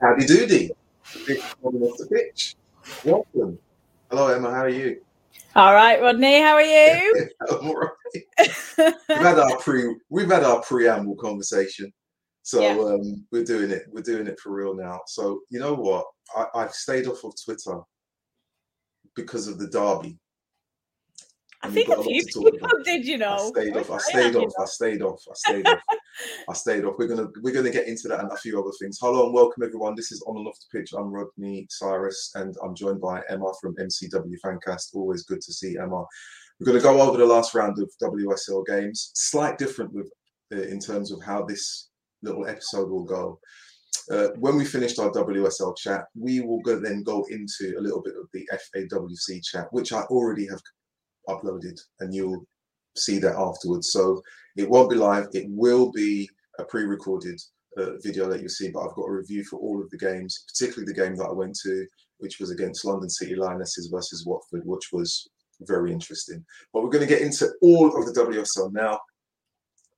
Howdy doody. Coming off the pitch. Welcome. Hello, Emma. How are you? All right, Rodney. How are you? I'm all right. we've had our pre we've had our preamble conversation. So Yeah. um, we're doing it. We're doing it for real now. So you know what? I, I've stayed off of Twitter because of the derby. I think a few people did, you know. I stayed off. I I stayed off. I stayed off. I stayed off. I stayed off. We're gonna we're gonna get into that and a few other things. Hello and welcome everyone. This is on and off the pitch. I'm Rodney Cyrus and I'm joined by Emma from MCW Fancast. Always good to see Emma. We're gonna go over the last round of WSL games. Slight different with uh, in terms of how this little episode will go. Uh, when we finished our WSL chat, we will go, then go into a little bit of the FAWC chat, which I already have uploaded, and you'll see that afterwards. So it won't be live. It will be a pre-recorded uh, video that you'll see. But I've got a review for all of the games, particularly the game that I went to, which was against London City Lionesses versus Watford, which was very interesting. But we're going to get into all of the WSL now.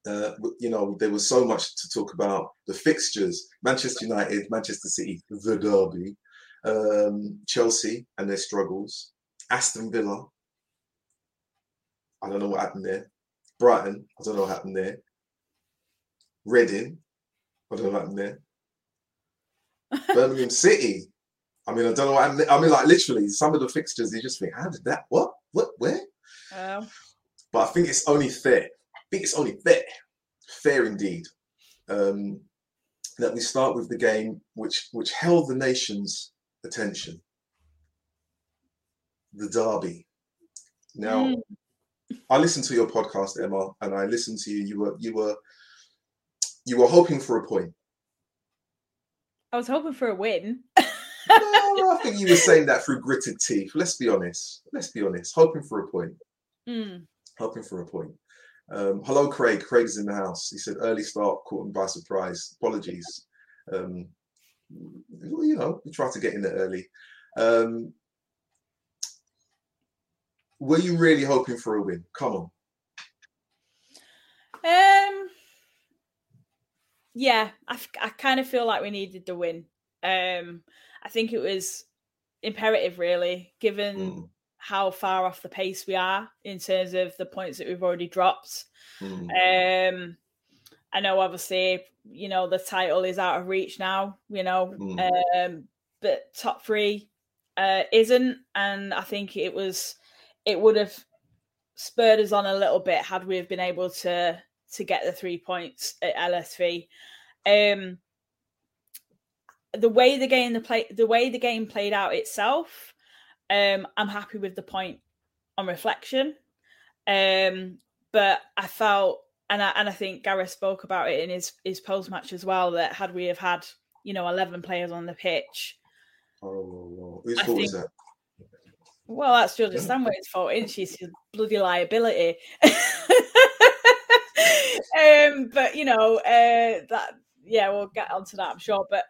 Uh, you know, there was so much to talk about. The fixtures: Manchester United, Manchester City, the derby, um, Chelsea and their struggles, Aston Villa. I don't know what happened there. Brighton, I don't know what happened there. Reading, I don't know what happened there. Birmingham City, I mean, I don't know what happened. there. I mean, like literally, some of the fixtures, you just think, how did that? What? What? Where? Um, But I think it's only fair. I think it's only fair, fair indeed, um, that we start with the game which which held the nation's attention, the derby. Now, Mm. I listened to your podcast, Emma, and I listened to you. You were you were you were hoping for a point. I was hoping for a win. Well, I think you were saying that through gritted teeth. Let's be honest. Let's be honest. Hoping for a point. Mm. hoping for a point. Um, hello, Craig. Craig's in the house. He said early start caught him by surprise. Apologies. Um, you know, we try to get in there early. Um, were you really hoping for a win? Come on. Um, yeah, I, f- I kind of feel like we needed the win. Um, I think it was imperative, really, given Mm, how far off the pace we are in terms of the points that we've already dropped. mm, Um, I know, obviously, you know the title is out of reach now. You know, Mm. um, but top three uh, isn't, and I think it was it would have spurred us on a little bit had we have been able to to get the three points at LSV. Um, the way the game the play the way the game played out itself, um, I'm happy with the point on reflection. Um, but I felt, and I and I think Gareth spoke about it in his his post match as well. That had we have had you know 11 players on the pitch, Oh, oh, oh. Whose fault think- that? Well, that's Georgia Stanway's fault, isn't she? She's a bloody liability. um, but you know uh, that yeah, we'll get onto that, I'm sure. But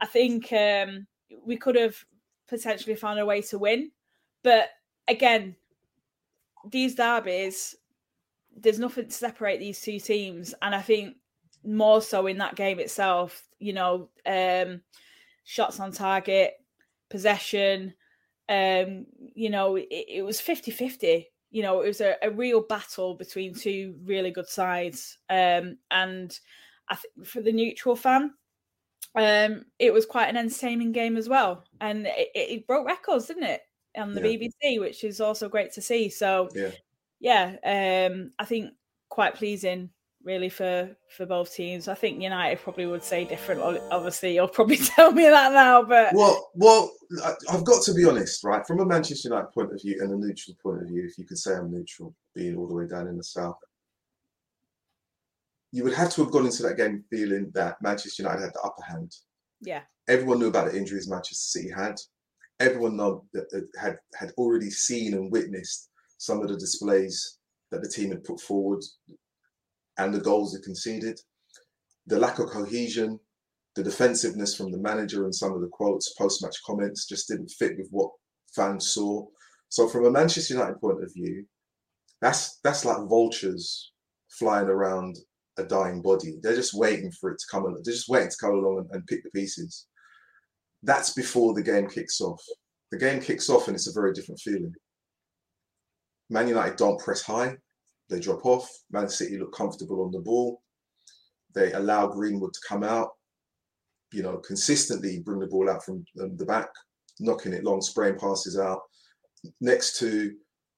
I think um, we could have potentially found a way to win. But again, these derbies, there's nothing to separate these two teams, and I think more so in that game itself. You know, um, shots on target, possession. Um, you know, it, it was 50-50. You know, it was a, a real battle between two really good sides. Um, and I think for the neutral fan, um, it was quite an entertaining game as well, and it, it it broke records, didn't it, on the Yeah. BBC, which is also great to see. So, Yeah. yeah, um, I think quite pleasing, really, for for both teams. I think United probably would say different. Obviously, you'll probably tell me that now, but Well, well, I've got to be honest, right? From a Manchester United point of view and a neutral point of view, if you could say I'm neutral, being all the way down in the south, you would have to have gone into that game feeling that Manchester United had the upper hand. yeah, Everyone knew about the injuries Manchester City had. Everyone know that uh, had had already seen and witnessed some of the displays that the team had put forward and the goals are conceded. The lack of cohesion, the defensiveness from the manager and some of the quotes, post-match comments just didn't fit with what fans saw. So from a Manchester United point of view, that's that's like vultures flying around a dying body. They're just waiting for it to come along. They're just waiting to come along and, and pick the pieces. that's before the game kicks off. The game kicks off and it's a very different feeling. Man United don't press high, they drop off. Man City look comfortable on the ball. They allow Greenwood to come out, you know, consistently bring the ball out from the back, knocking it long, spraying passes out next to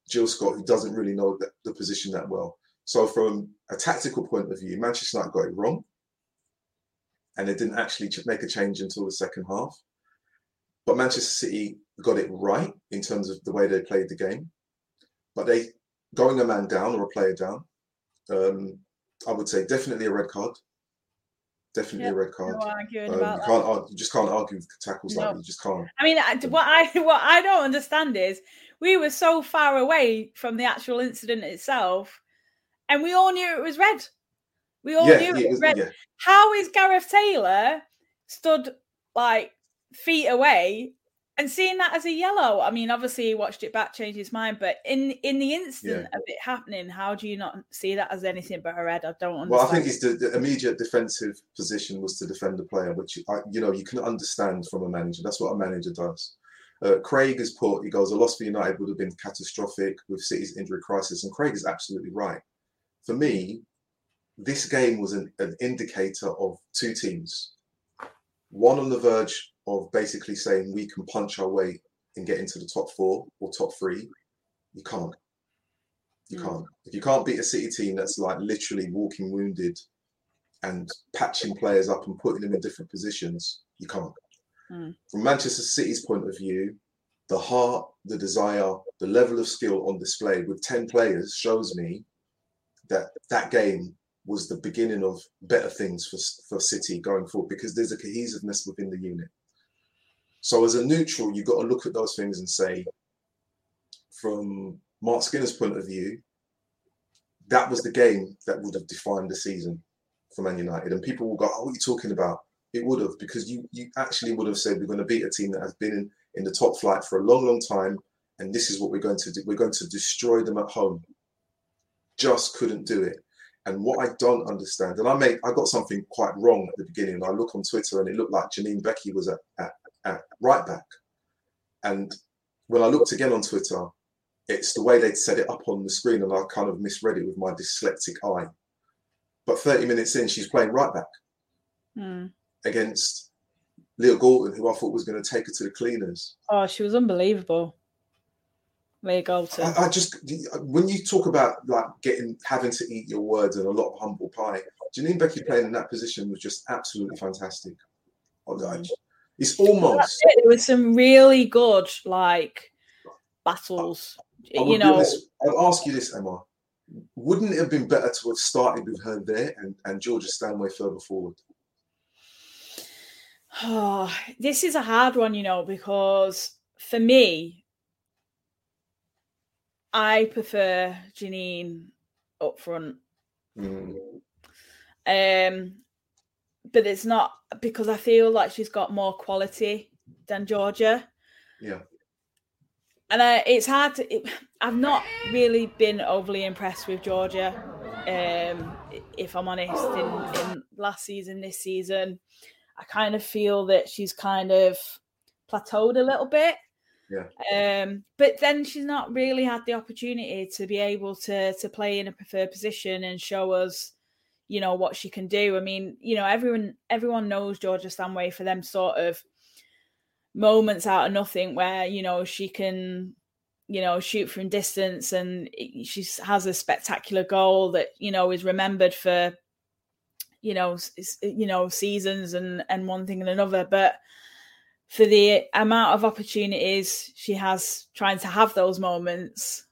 Jill Scott, who doesn't really know the, the position that well. So, from a tactical point of view, Manchester United got it wrong, and they didn't actually make a change until the second half. But Manchester City got it right in terms of the way they played the game. But they going a man down or a player down, um, I would say definitely a red card. Definitely yep, a red card. No um, you can't. Argue, you just can't argue with tackles no. like that. You just can't. I mean, what I what I don't understand is we were so far away from the actual incident itself, and we all knew it was red. We all yeah, knew it was red. Yeah. How is Gareth Taylor stood like feet away and seeing that as a yellow? I mean, obviously he watched it back, changed his mind, but in in the instant yeah. of it happening, how do you not see that as anything but a red? I don't understand. Well, I think his the, the immediate defensive position was to defend the player, which I, you know you can understand from a manager. That's what a manager does. Uh, Craig has put, he goes, a loss for United would have been catastrophic with City's injury crisis. And Craig is absolutely right. For me, this game was an, an indicator of two teams. One on the verge of basically saying we can punch our way and get into the top four or top three. You can't. You mm. can't. If you can't beat a City team that's like literally walking wounded and patching players up and putting them in different positions, you can't. Mm. From Manchester City's point of view, the heart, the desire, the level of skill on display with 10 players shows me that that game was the beginning of better things for, for City going forward because there's a cohesiveness within the unit. So as a neutral, you've got to look at those things and say, from Marc Skinner's point of view, that was the game that would have defined the season for Man United. And people will go, oh, what are you talking about? It would have, because you you actually would have said we're going to beat a team that has been in, in the top flight for a long, long time, and this is what we're going to do. We're going to destroy them at home. Just couldn't do it. And what I don't understand, and I made I got something quite wrong at the beginning. And I look on Twitter and it looked like Janine Beckie was at, at, at right back. And when I looked again on Twitter, it's the way they'd set it up on the screen, and I kind of misread it with my dyslexic eye. But 30 minutes in, she's playing right back. Mm against Leah Galton, who I thought was going to take her to the cleaners. Oh, she was unbelievable. Leah Galton. I, I, just when you talk about like getting having to eat your words and a lot of humble pie, Janine Beckie playing in that position was just absolutely fantastic. Mm. It's almost it. There was some really good like battles. I, I you know, this, I'd ask you this, Emma. Wouldn't it have been better to have started with her there and, and Georgia Stanway further forward? Oh, this is a hard one, you know, because for me, I prefer Janine up front. Mm. Um, but it's not because I feel like she's got more quality than Georgia. Yeah. And it's hard to. It, I've not really been overly impressed with Georgia. Um, if I'm honest, in, in last season, this season, I kind of feel that she's kind of plateaued a little bit. Yeah. Um, but then she's not really had the opportunity to be able to to play in a preferred position and show us, you know, what she can do. I mean, you know, everyone everyone knows Georgia Stanway for them sort of moments out of nothing where you know she can you know shoot from distance and she has a spectacular goal that you know is remembered for you know you know seasons and and one thing and another but for the amount of opportunities she has trying to have those moments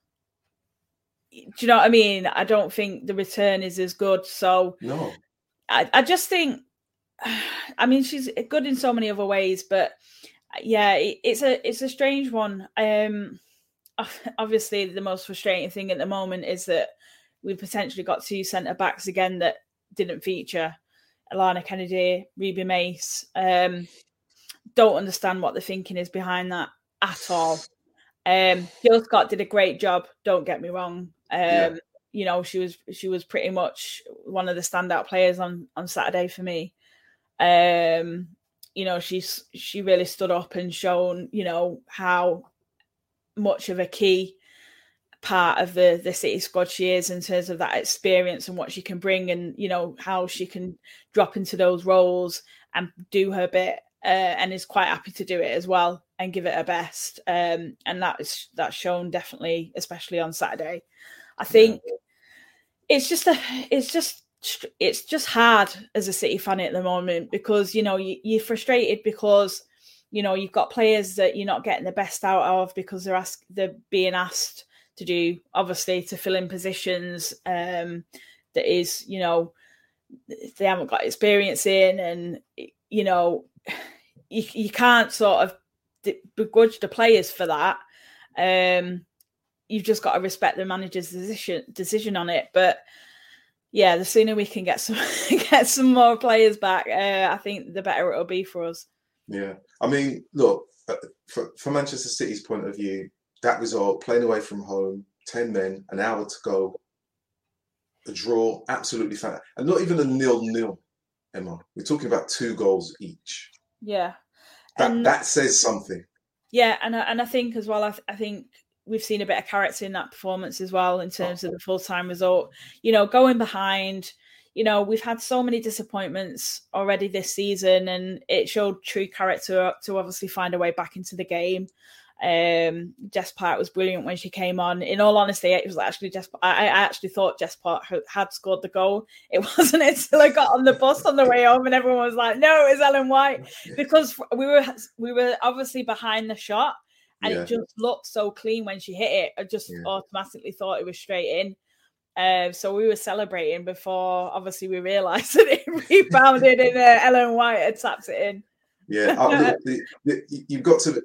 do you know what i mean i don't think the return is as good so no i, I just think i mean she's good in so many other ways but yeah it, it's a it's a strange one um obviously the most frustrating thing at the moment is that we've potentially got two centre backs again that didn't feature Alanna Kennedy, Ruby Mace. Um, don't understand what the thinking is behind that at all. Um, Jill Scott did a great job. Don't get me wrong. Um, yeah. You know, she was she was pretty much one of the standout players on on Saturday for me. Um, you know she's she really stood up and shown you know how much of a key part of the the city squad she is in terms of that experience and what she can bring and you know how she can drop into those roles and do her bit uh, and is quite happy to do it as well and give it her best um, and that is that's shown definitely especially on saturday i think it's just a it's just it's just hard as a city fan at the moment because you know you, you're frustrated because you know you've got players that you're not getting the best out of because they're asked they're being asked to do, obviously, to fill in positions um, that is, you know, they haven't got experience in, and you know, you, you can't sort of begrudge the players for that. Um, you've just got to respect the manager's decision decision on it. But yeah, the sooner we can get some get some more players back, uh, I think the better it'll be for us. Yeah, I mean, look, uh, for, Manchester City's point of view, that result, playing away from home, 10 men, an hour to go, a draw, absolutely fine. And not even a nil nil, Emma. We're talking about two goals each. Yeah. That, that says something. Yeah, and I, and I think as well, I, I think we've seen a bit of character in that performance as well in terms oh. of the full time result. You know, going behind, you know, we've had so many disappointments already this season, and it showed true character to obviously find a way back into the game. Um, Jess Park was brilliant when she came on. In all honesty, it was actually Jess. I, I actually thought Jess Park had scored the goal. It wasn't until I got on the bus on the way home, and everyone was like, "No, it was Ellen White," because we were we were obviously behind the shot, and yeah. it just looked so clean when she hit it. I just yeah. automatically thought it was straight in. Uh, so we were celebrating before, obviously, we realised that it rebounded and uh, Ellen White had tapped it in. Yeah, the, the, you've got to,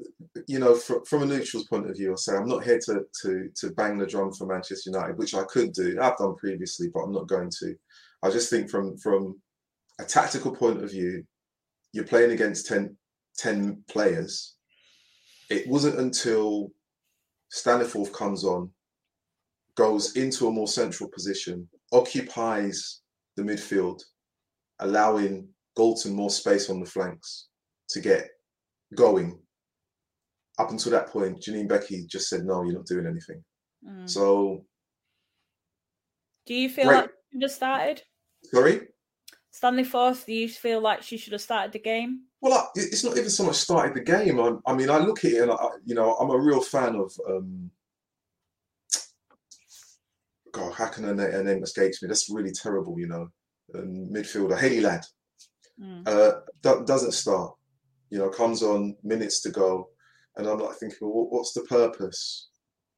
you know, from, from a neutral's point of view, I'll say I'm not here to to to bang the drum for Manchester United, which I could do. I've done previously, but I'm not going to. I just think from from a tactical point of view, you're playing against 10, 10 players. It wasn't until Staniforth comes on, goes into a more central position, occupies the midfield, allowing Galton more space on the flanks to get going. Up until that point, Janine Beckie just said, "No, you're not doing anything." Mm. So, do you feel like she should have started? Sorry, Staniforth. Do you feel like she should have started the game? Well, it's not even so much started the game. I, I mean, I look at it and I, you know, I'm a real fan of. Um, God, how can her name, escapes me? That's really terrible, you know. Um, midfielder Hayley Ladd mm. uh, do- doesn't start you know, comes on minutes to go, and I'm like thinking, well, what's the purpose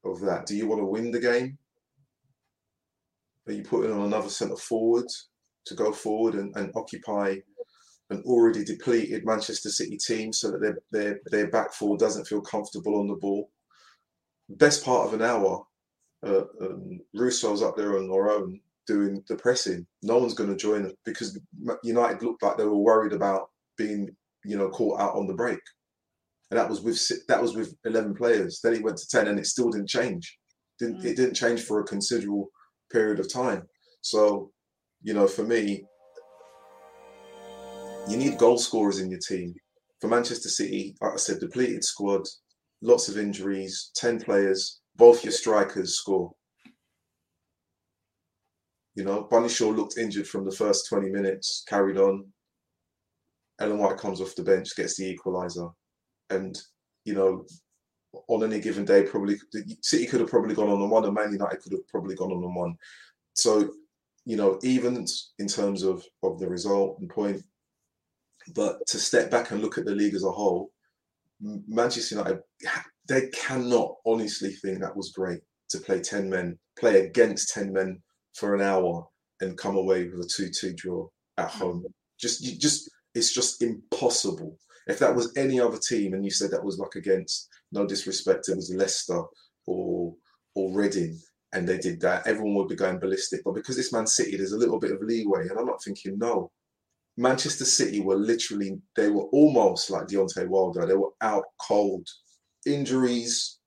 of that? Do you want to win the game? Are you putting on another centre forward to go forward and, and occupy an already depleted Manchester City team so that their, their their back four doesn't feel comfortable on the ball? Best part of an hour, uh, um, Russo's up there on their own doing the pressing. No one's going to join them because United looked like they were worried about being you know, caught out on the break. And that was with that was with eleven players. Then he went to ten, and it still didn't change. Didn't mm. it didn't change for a considerable period of time. So, you know, for me, you need goal scorers in your team. For Manchester City, like I said, depleted squad, lots of injuries, ten players, both your strikers score. You know, Bunny Shaw looked injured from the first 20 minutes, carried on. Ellen White comes off the bench, gets the equaliser, and you know, on any given day, probably City could have probably gone on and one, and Man United could have probably gone on and one. So, you know, even in terms of of the result and point, but to step back and look at the league as a whole, Manchester United they cannot honestly think that was great to play ten men, play against ten men for an hour, and come away with a two-two draw at mm. home. Just, you just it's just impossible. If that was any other team and you said that was like against, no disrespect, it was Leicester or or Reading, and they did that, everyone would be going ballistic. But because it's Man City, there's a little bit of leeway. And I'm not thinking, no. Manchester City were literally, they were almost like Deontay Wilder. They were out cold. Injuries,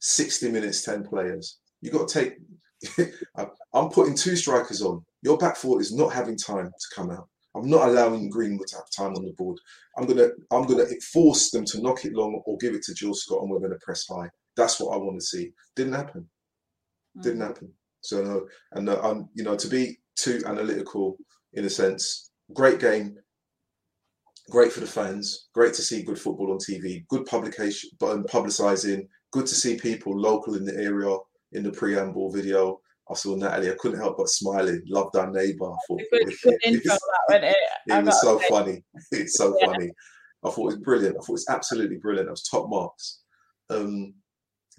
60 minutes, 10 players. You got to take, I'm putting two strikers on. Your back four is not having time to come out I'm not allowing Greenwood to have time on the board. I'm gonna I'm gonna force them to knock it long or give it to Jill Scott, and we're gonna press high. That's what I want to see. Didn't happen. Didn't mm. happen. So no, and uh, I'm you know to be too analytical in a sense. Great game, great for the fans. Great to see good football on TV. Good publication, but um, publicising. Good to see people local in the area in the preamble video. I saw Natalie. I couldn't help but smiling. Loved our neighbour. I thought good, good it, that, it? it was so funny. It's so yeah. funny. I thought it was brilliant. I thought it was absolutely brilliant. It was top marks. Um,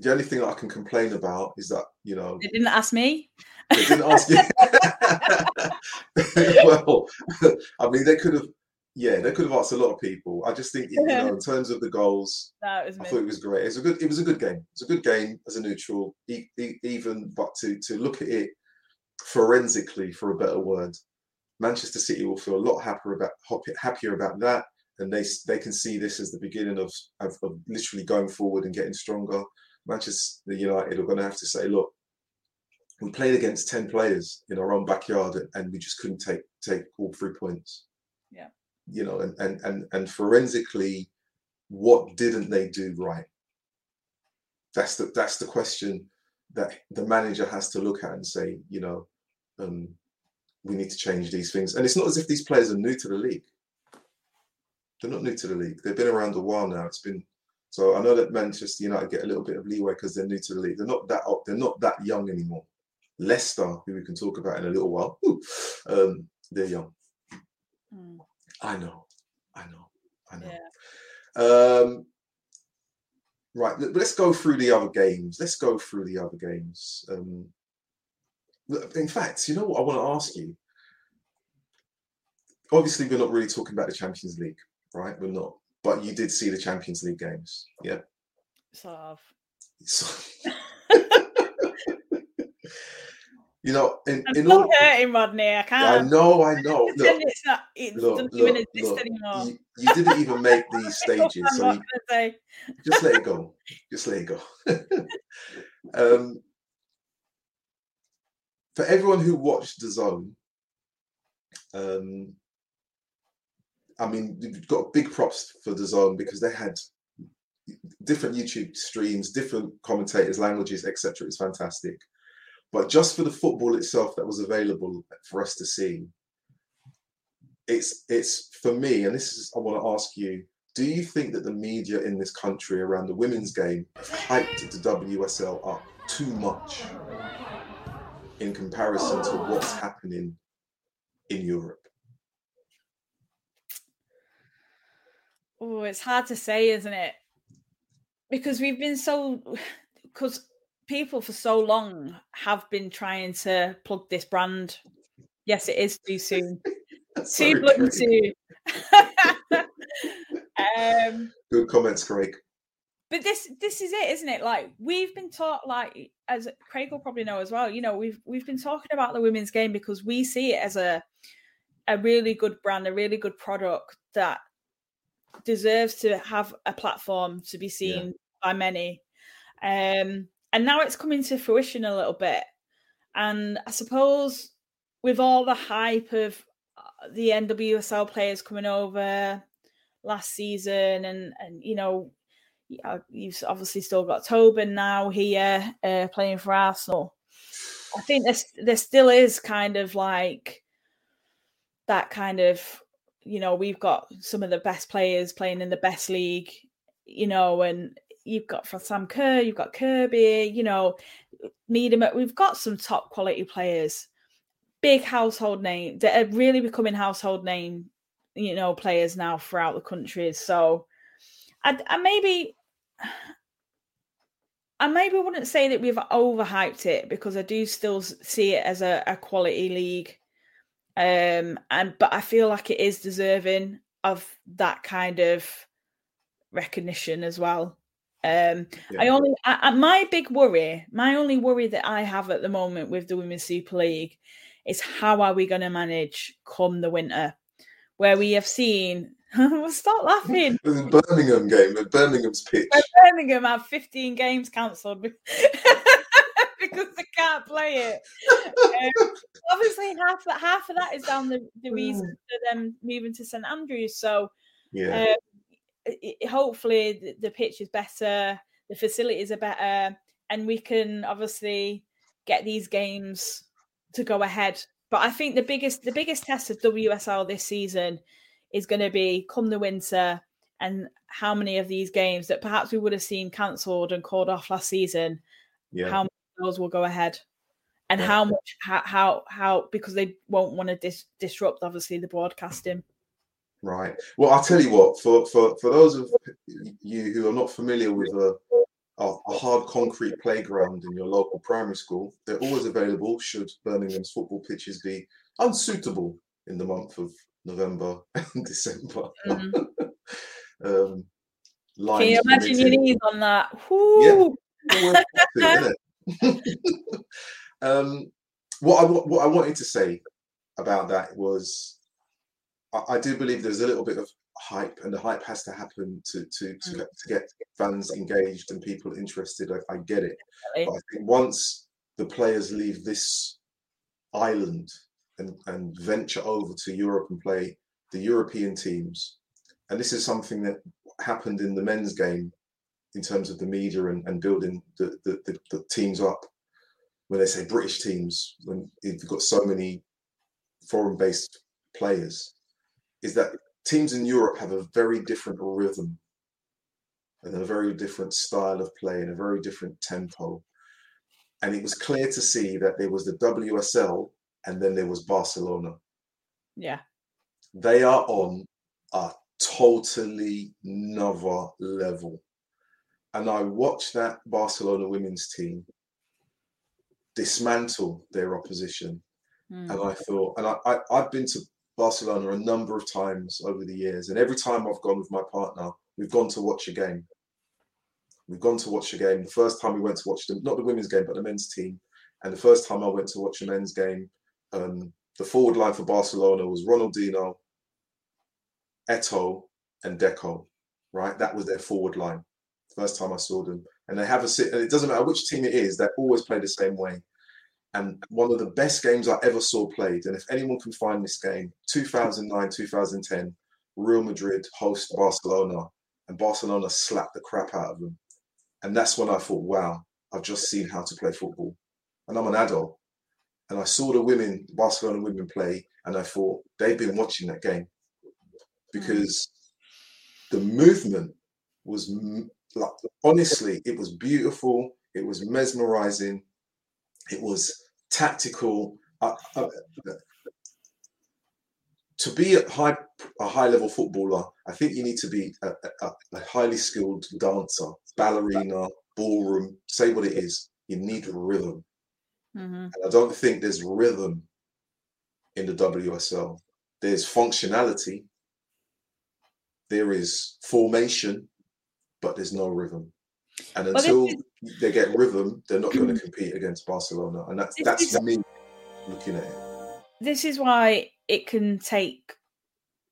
the only thing I can complain about is that you know they didn't ask me. They didn't ask you. well, I mean, they could have yeah, they could have asked a lot of people. I just think, you know, in terms of the goals, I thought it was great. It was a good. It was a good game. It's a good game as a neutral, e- e- even. But to to look at it forensically, for a better word, Manchester City will feel a lot happier about happier about that, and they they can see this as the beginning of of, of literally going forward and getting stronger. Manchester United are going to have to say, look, we played against ten players in our own backyard, and we just couldn't take take all three points Yeah. you know, and and and, and forensically, what didn't they do right? That's the that's the question that the manager has to look at and say, you know, um, we need to change these things. And it's not as if these players are new to the league. They're not new to the league. They've been around a while now. It's been so I know that Manchester United get a little bit of leeway because they're new to the league. They're not that up, they're not that young anymore. Leicester, who we can talk about in a little while, um, they're young. Mm. I know, I know, I know. Yeah. Um, right, let's go through the other games. Let's go through the other games. Um, in fact, you know what I want to ask you? Obviously, we're not really talking about the Champions League, right? We're not. But you did see the Champions League games, yeah? Sort of. So, You know, in, I'm in all, hurting, Rodney. I can't. I know, I know. Look, it's not, it look, doesn't look, even exist look, anymore. You, you, didn't even make these stages, so you, just let it go. Just let it go. um, for everyone who watched the zone, um, I mean, you've got big props for the zone because they had different YouTube streams, different commentators, languages, etc. It's fantastic. But just for the football itself that was available for us to see, it's it's for me, and this is I want to ask you: Do you think that the media in this country around the women's game have hyped the WSL up too much in comparison to what's happening in Europe? Oh, it's hard to say, isn't it? Because we've been so because people for so long have been trying to plug this brand. Yes, it is too soon. too bloody soon. um, Good comments, Craig. But this this is it, isn't it? Like we've been taught, like as Craig will probably know as well. You know, we've we've been talking about the women's game because we see it as a a really good brand, a really good product that deserves to have a platform to be seen yeah. by many. Um, and now it's coming to fruition a little bit. And I suppose with all the hype of uh, the NWSL players coming over last season, and and you know, you've obviously still got Tobin now here uh, playing for Arsenal. I think there there still is kind of like that kind of you know we've got some of the best players playing in the best league, you know, and you've got for Sam Kerr, you've got Kirby, you know, Needham. We've got some top quality players, big household name that are really becoming household name, you know, players now throughout the country. So, I, I maybe, I maybe wouldn't say that we've overhyped it because I do still see it as a, a quality league. Um, and but I feel like it is deserving of that kind of recognition as well. Um, yeah. I only I, my big worry, my only worry that I have at the moment with the Women's Super League is how are we going to manage come the winter, where we have seen. we'll start laughing. The Birmingham game, at Birmingham's pitch. Birmingham have 15 games cancelled because they can't play it. Um, obviously, half that half of that is down the, the reason for them moving to St Andrews. So, Yeah. um, it- hopefully, the, the pitch is better, the facilities are better, and we can obviously get these games to go ahead. But I think the biggest the biggest test of WSL this season is going to be come the winter and how many of these games that perhaps we would have seen cancelled and called off last season yeah. how will go ahead and Yeah. how much how how, how because they won't want to dis- disrupt obviously the broadcasting Right. Well, I'll tell you what. For for for those of you who are not familiar with a a, a hard concrete playground in your local primary school, they're always available. Should Birmingham's football pitches be unsuitable in the month of November and December? Mhm. um, can you imagine your knees on that isn't it? um, what I what I wanted to say about that was, I, I do believe there's a little bit of hype, and the hype has to happen to to to, Mm. get, to get fans engaged and people interested. I, I get it, but I think once the players leave this island and and venture over to Europe and play the European teams, and this is something that happened in the men's game in terms of the media and, and building the, the, the, the teams up. When they say British teams, when you've got so many foreign based players, is that teams in Europe have a very different rhythm and a very different style of play and a very different tempo. And it was clear to see that there was the WSL and then there was Barcelona. yeah They are on a totally another level. And I watched that Barcelona women's team dismantle their opposition. Mm. And I thought, and I, I, I've been to Barcelona a number of times over the years. And every time I've gone with my partner, we've gone to watch a game. We've gone to watch a game. The first time we went to watch them, not the women's game, but the men's team. And the first time I went to watch a men's game, um, the forward line for Barcelona was Ronaldinho, Eto'o, and Deco. Right, that was their forward line. First time I saw them, and they have a sit. And it doesn't matter which team it is; they always play the same way. And one of the best games I ever saw played. And if anyone can find this game, 2009, 2010, Real Madrid host Barcelona, and Barcelona slapped the crap out of them. And that's when I thought, wow, I've just seen how to play football. And I'm an adult. And I saw the women, the Barcelona women play, and I thought, they've been watching that game. Because the movement was like, honestly, it was beautiful. It was mesmerizing. It was tactical. Uh, uh, to be a high a high level footballer, I think you need to be a, a, a highly skilled dancer, ballerina, ballroom. Say what it is. You need rhythm, Mhm. and I don't think there's rhythm in the WSL. There's functionality. There is formation, but there's no rhythm. And Well, until is- they get rhythm, they're not going to compete against Barcelona, and that's that's is- me looking at it. this is why it can take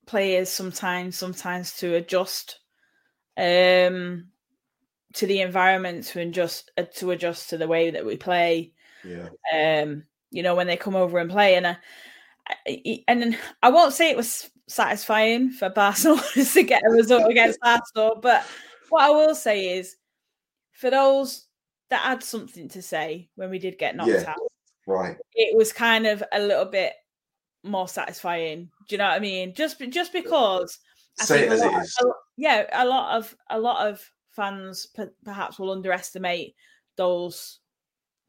players sometimes sometimes to adjust um to the environment to adjust uh, to adjust to the way that we play Yeah, um you know when they come over and play and I, I- and I won't say it was satisfying for Barcelona to get a result against Arsenal but what I will say is for those that had something to say when we did get knocked Yeah. out right. it was kind of a little bit more satisfying. Do you know what I mean? Just just because I Say it as it is. a yeah, a lot of a lot of fans per- perhaps will underestimate those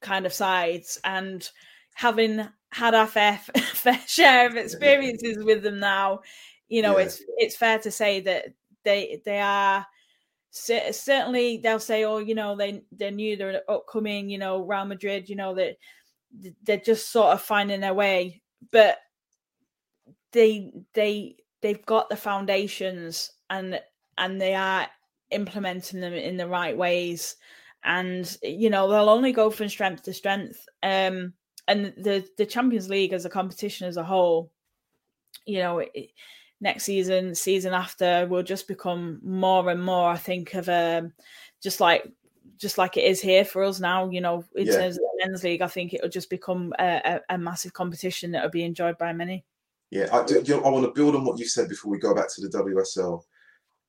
kind of sides, and having had our fair fair share of experiences with them now, you know, Yeah. it's it's fair to say that they they are certainly they'll say, oh, you know, they they knew they're upcoming, you know, Real Madrid, you know that they're just sort of finding their way, but they they they've got the foundations and and they are implementing them in the right ways. And you know they'll only go from strength to strength um and the the champions league as a competition as a whole you know it, next season season after will just become more and more i think of um just like just like it is here for us now. You know, in Yeah. terms of the men's league, I think it'll just become a, a, a massive competition that will be enjoyed by many. Yeah, I, do, you know, I want to build on what you said before we go back to the WSL.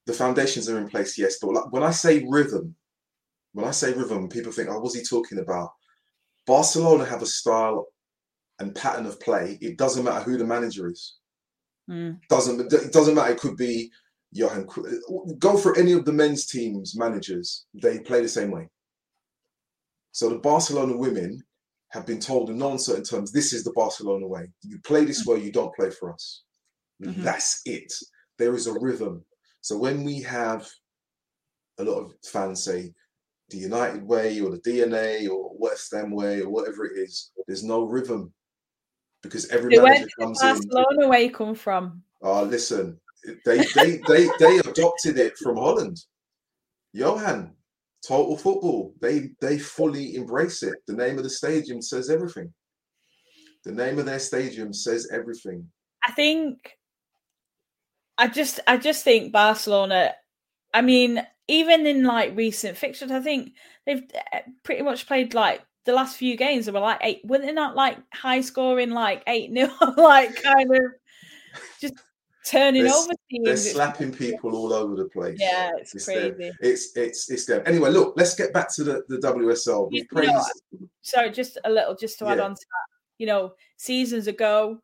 The foundations are in place, yes, but like, when I say rhythm, when I say rhythm, people think, "Oh, what's he talking about?" Barcelona have a style and pattern of play. It doesn't matter who the manager is. Mm. Doesn't it doesn't matter? It could be Johan. Go for any of the men's teams managers. They play the same way. So the Barcelona women have been told in no uncertain terms, this is the Barcelona way. You play this way, you don't play for us. Mhm. That's it. There is a rhythm. So when we have a lot of fans say the United way or the DNA or West Ham way or whatever it is, there's no rhythm because every Where manager did comes in. Barcelona way come from? Oh, listen, they they they they adopted it from Holland. Johan, total football. They they fully embrace it. The name of the stadium says everything. The name of their stadium says everything. I think I just I just think Barcelona I mean even in like recent fixtures I think they've uh, pretty much played like the last few games they were like eight were they not like high scoring like 8 nil like kind of just turning They're- over They're teams slapping people all over the place. yeah it's It's them. crazy It's it's it's them. Anyway, look, let's get back to the, the WSL. We know, uh, praised so just a little just to add on to that you know seasons ago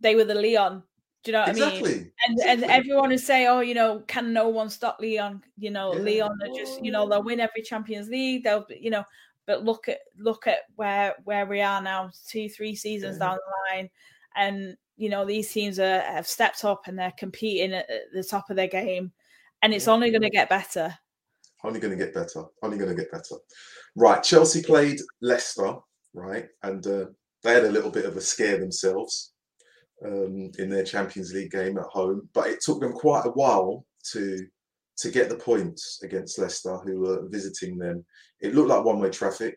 they were the Lyon do you know what I mean exactly. and and everyone would say, "Oh, you know, can no one stop Lyon? You know, Yeah. Lyon are just, you know, they'll win every Champions League. They'll, be- you know." But look at look at where where we are now, two three seasons Yeah. down the line, and you know these teams are have stepped up and they're competing at, at the top of their game, and it's Yeah. only going to get better. Only going to get better. Only going to get better. Right. Chelsea played Leicester, right? And uh, they had a little bit of a scare themselves um, in their Champions League game at home, but it took them quite a while to to get the points against Leicester, who were visiting them. It looked like one-way traffic.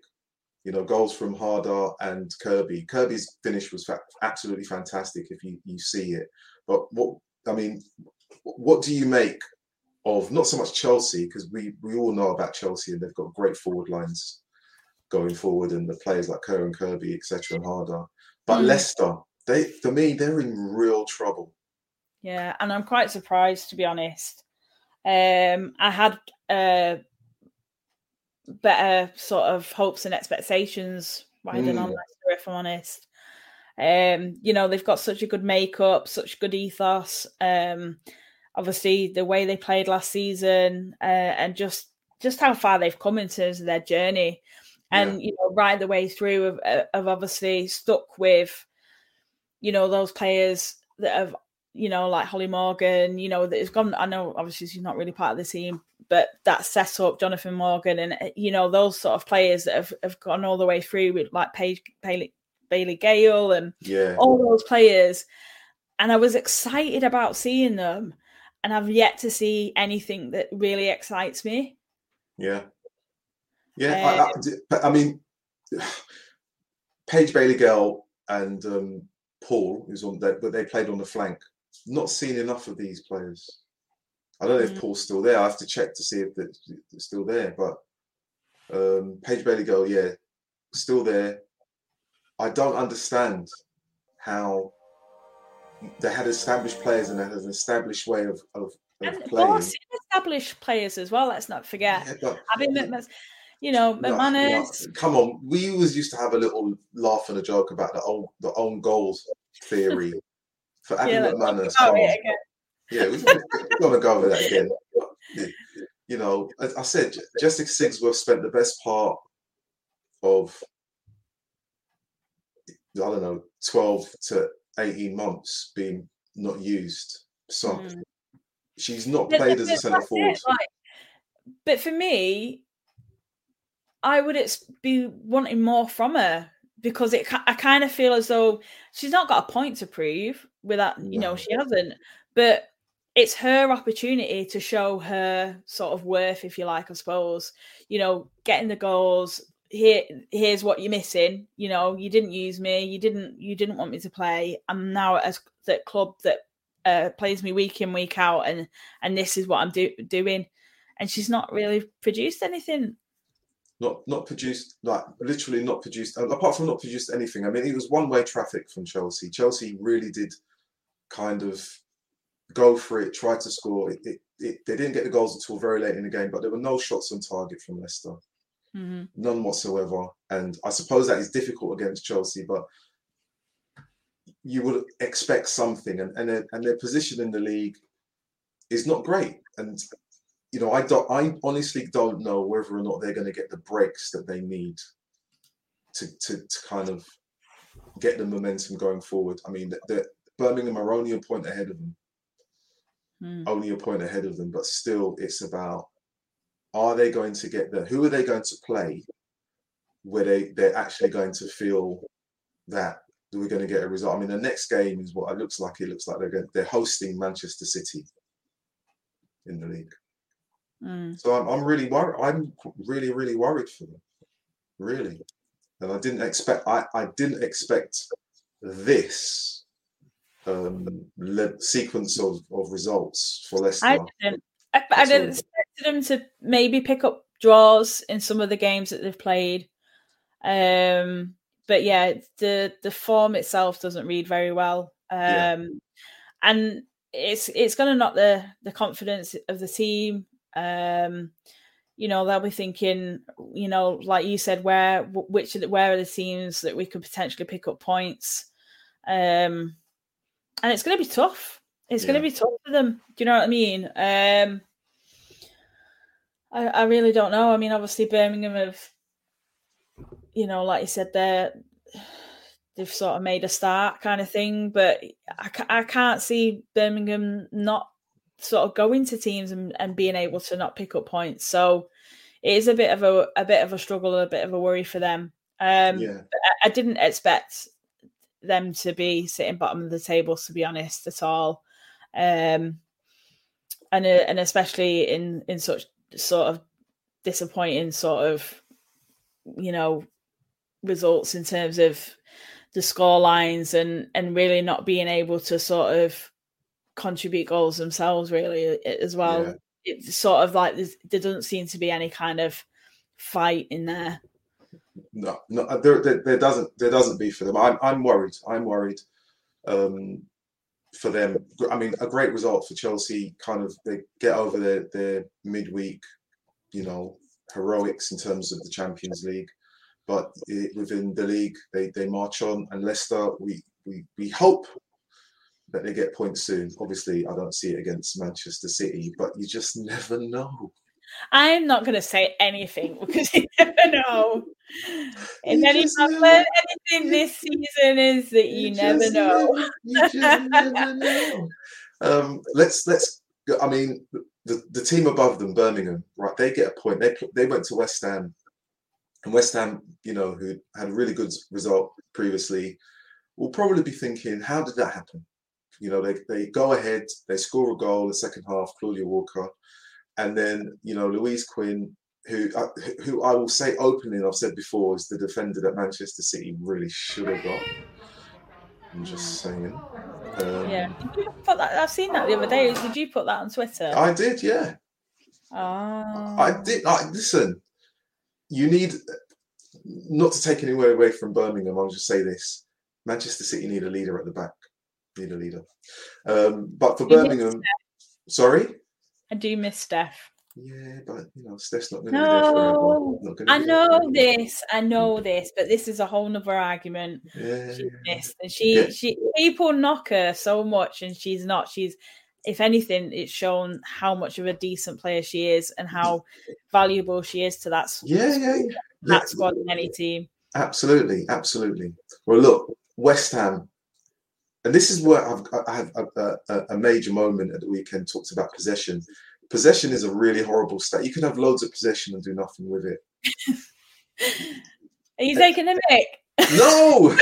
You know, goals from Harder and Kirby. Kirby's finish was fa- absolutely fantastic if you, you see it. But what I mean, what do you make of not so much Chelsea because we we all know about Chelsea and they've got great forward lines going forward and the players like Kerr and Kirby etc and Harder. But Mm. Leicester, they for me they're in real trouble. Yeah, and I'm quite surprised to be honest. Um, I had uh, better sort of hopes and expectations riding on Mm. Leicester, if I'm honest. Um, you know, they've got such a good makeup, such good ethos. Um, obviously, the way they played last season, uh, and just just how far they've come in terms of their journey, and you know, right the way through, have, uh, have obviously stuck with, you know, those players that have you know, like Holly Morgan, you know, that has gone. I know obviously she's not really part of the team, but that set up Jonathan Morgan and uh, you know those sort of players that have, have gone all the way through with like Paige Bailey, Bailey Gale and Yeah. all those players. And I was excited about seeing them, and I've yet to see anything that really excites me. Yeah. Yeah. I, I, I mean, Paige Bailey Gale and um, Paul, who's on that, but they played on the flank. Not seen enough of these players. I don't know if Mm. Paul's still there. I have to check to see if they're, still there. But um, Paige Bailey Gale, yeah, still there. I don't understand how they had established players and they had an established way of, of, of And playing. established players as well. Let's not forget. Yeah, but Abbie McManus, you know, No, no, come on, we always used to have a little laugh and a joke about the own the own goals theory for Abbie Yeah, McManus. about Come on, it again. yeah, we're gonna, go over that again. You know, as I said, Jessica Sigsworth spent the best part of I don't know, twelve to eighteen months being not used. So Mm. she's not But- played as a centre forward. like- but for me, I would be wanting more from her because it. I kind of feel as though she's not got a point to prove. Without you know, she hasn't. But it's her opportunity to show her sort of worth, if you like, I suppose. You know, getting the goals. Here, here's what you're missing. You know, you didn't use me. You didn't. You didn't want me to play. I'm now at a that club that uh, plays me week in week out, and and this is what I'm do- doing. And she's not really produced anything. Not not produced like literally not produced apart from not produced anything. I mean, it was one way traffic from Chelsea. Chelsea really did kind of go for it, try to score. It, it, it, they didn't get the goals until very late in the game, but there were no shots on target from Leicester, mm-hmm. none whatsoever. And I suppose that is difficult against Chelsea, but you would expect something. And and their, and their position in the league is not great. And you know, I don't. I honestly don't know whether or not they're going to get the breaks that they need to to, to kind of get the momentum going forward. I mean, the, the Birmingham are only a point ahead of them, Mm. only a point ahead of them, but still, it's about are they going to get there? Who are they going to play where they they're actually going to feel that we're going to get a result? I mean, the next game is what it looks like. It looks like they're going, they're hosting Manchester City in the league. Mm. So I'm, I'm really worried. I'm really, really worried for them. Really. And I didn't expect I, I didn't expect this um le- sequence of, of results for Leicester. I didn't. I, I didn't expect them to maybe pick up draws in some of the games that they've played. Um, but yeah, the the form itself doesn't read very well. Um, Yeah. and it's it's going to knock the the confidence of the team. Um, you know, they'll be thinking, you know, like you said, where which of the- where are the teams that we could potentially pick up points? Um, and it's going to be tough. It's going to be tough for them. Do you know what I mean? Um, I, I really don't know. I mean, obviously Birmingham have, you know, like you said, they're they've sort of made a start kind of thing, but I, I can't see Birmingham not sort of going to teams and, and being able to not pick up points. So it is a bit of a a bit of a struggle, a bit of a worry for them. Um, yeah. I, I didn't expect them to be sitting bottom of the table, to be honest, at all. Um, and uh, and especially in in such sort of disappointing sort of you know results in terms of the score lines and and really not being able to sort of contribute goals themselves really as well Yeah. it's sort of like there doesn't seem to be any kind of fight in there No, no, there, there, there doesn't there doesn't be for them. I'm I'm worried. I'm worried um, for them. I mean, a great result for Chelsea. Kind of they get over their their midweek, you know, heroics in terms of the Champions League, but i within the league they they march on. And Leicester, we we we hope that they get points soon. Obviously, I don't see it against Manchester City, but you just never know. I'm not going to say anything because you never know. If You any never- anything this season is that you, never just know. you never know. Um, let's let's. I mean, the, the team above them, Birmingham, right? They get a point. They they went to West Ham, and West Ham, you know, who had a really good result previously, will probably be thinking, how did that happen? You know, they they go ahead, they score a goal in the second half, Claudia Walker, and then you know Louise Quinn, who uh, who I will say openly, and I've said before, is the defender that Manchester City really should have got. I'm just saying. Um, Yeah, Did you put that, I've seen that the other day. Did you put that on Twitter? I did, yeah. oh, I did. I, listen, you need not to take anywhere away from Birmingham. I'll just say this: Manchester City need a leader at the back. Need a leader. Um, but for Birmingham, sorry. I do miss Steph. Yeah, but you know, Steph's not going to be there forever. No, I know this. I know this, but this is a whole nother argument. Yeah, yeah. missed, and she, Yeah. she, people knock her so much, and she's not. She's, if anything, it's shown how much of a decent player she is, and how valuable she is to that, yeah, yeah, yeah. that Yeah, squad in any team. Absolutely, absolutely. Well, look, West Ham, and this is where I've, I have a, a, a major moment at the weekend. talks about possession. Possession is a really horrible stat. You can have loads of possession and do nothing with it. Are you taking the mic? No,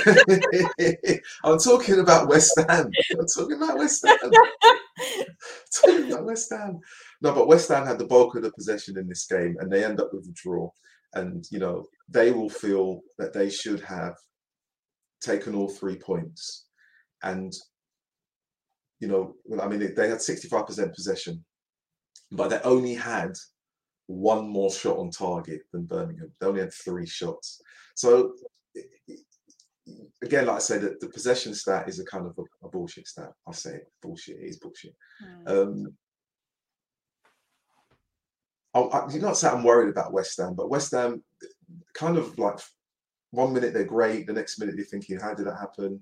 I'm talking about West Ham. I'm talking about West Ham. talking about West Ham. No, but West Ham had the bulk of the possession in this game, and they end up with a draw. And you know they will feel that they should have taken all three points. And you know, well, I mean, they had 65% possession, but they only had one more shot on target than Birmingham. They only had three shots. So again, like I said, the, the possession stat is a kind of a, a bullshit stat. I'll say it, bullshit. It is bullshit. Mm. Um, I, I, you're not saying I'm worried about West Ham, but West Ham, kind of like one minute they're great, the next minute you're thinking, how did that happen?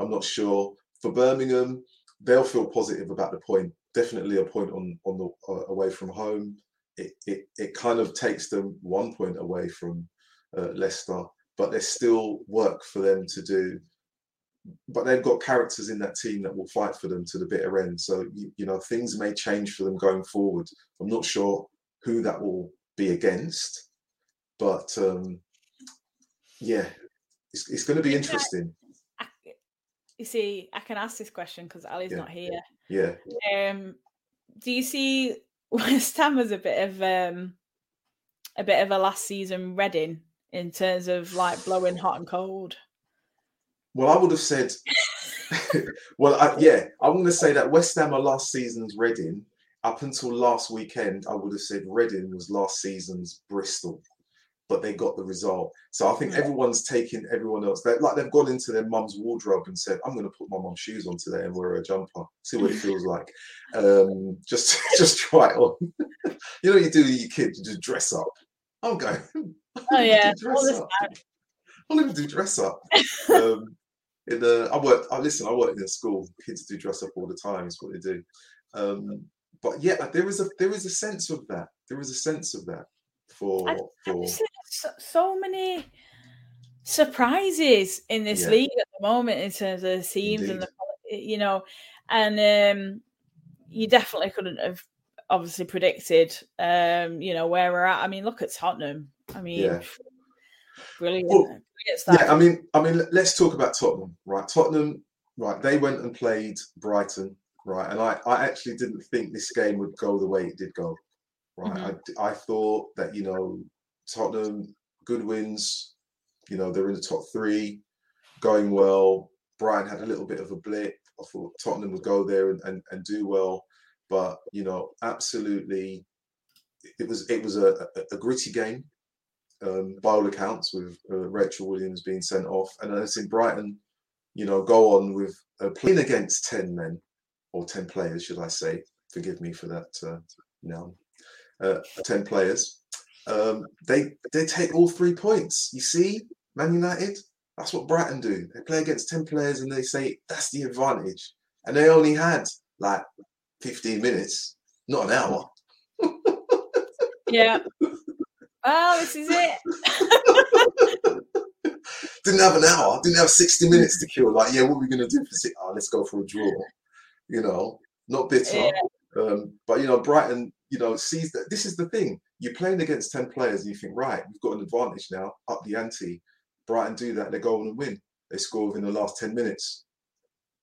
I'm not sure. For Birmingham, they'll feel positive about the point. Definitely a point on on the uh, away from home. It, it it kind of takes them one point away from uh, Leicester but there's still work for them to do. But they've got characters in that team that will fight for them to the bitter end. So you, you know things may change for them going forward. I'm not sure who that will be against, but um, yeah, it's, it's going to be interesting. You see, I can ask this question because Ali's yeah. not here. Yeah. Um, do you see West Ham as a bit of um, a bit of a last season Reading in terms of like blowing hot and cold? Well, I would have said, well, I, yeah, I'm going to say that West Ham are last season's Reading. Up until last weekend, I would have said Reading was last season's Bristol, but they got the result. So I think yeah. everyone's taking everyone else. They're, like they've gone into their mum's wardrobe and said, "I'm going to put my mum's shoes on today and wear a jumper, see what it feels like. Um, just, just try it on. you know, what you do with your kids, you just dress up. I'm going. Oh yeah. I'll even do dress up. um, in the, I work. I listen. I work in a school. Kids do dress up all the time. It's what they do. Um, but yeah, there is a there is a sense of that. There is a sense of that for I, for so, so, many surprises in this yeah. league at the moment in terms of the teams Indeed. and the you know, and um, you definitely couldn't have obviously predicted um, you know where we're at. I mean, look at Tottenham. I mean, yeah. brilliant. Well, yeah, I mean, I mean, let's talk about Tottenham, right? Tottenham, right? They went and played Brighton, right? And I, I actually didn't think this game would go the way it did go, right? Mm-hmm. I, I thought that you know Tottenham, good wins, you know they're in the top three, going well. Brighton had a little bit of a blip. I thought Tottenham would go there and, and, and do well, but you know, absolutely, it was it was a, a, a gritty game um, by all accounts, with uh, Rachel Williams being sent off, and I've seen Brighton, you know, go on with uh, playing against ten men or ten players, should I say? Forgive me for that uh, now. Uh, ten players. Um, they they take all three points. You see, Man United. That's what Brighton do. They play against ten players and they say that's the advantage, and they only had like fifteen minutes, not an hour. yeah. Oh, this is it. didn't have an hour, didn't have 60 minutes to kill. Like, yeah, what are we going to do for six? Oh, let's go for a draw. You know, not bitter. Yeah. Um, but, you know, Brighton, you know, sees that this is the thing. You're playing against 10 players and you think, right, we've got an advantage now, up the ante. Brighton do that, they go on and win. They score within the last 10 minutes.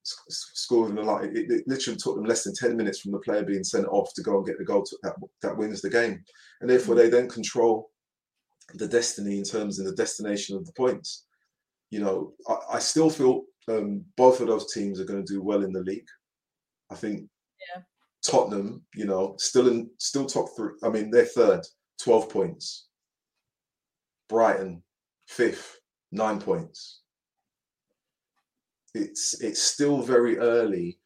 Score within the last, it, it literally took them less than 10 minutes from the player being sent off to go and get the goal to, that, that wins the game and therefore they then control the destiny in terms of the destination of the points. You know, I, I still feel um, both of those teams are going to do well in the league. I think yeah. Tottenham, you know, still in still top three. I mean, they're third, twelve points. Brighton, fifth, nine points. It's it's still very early,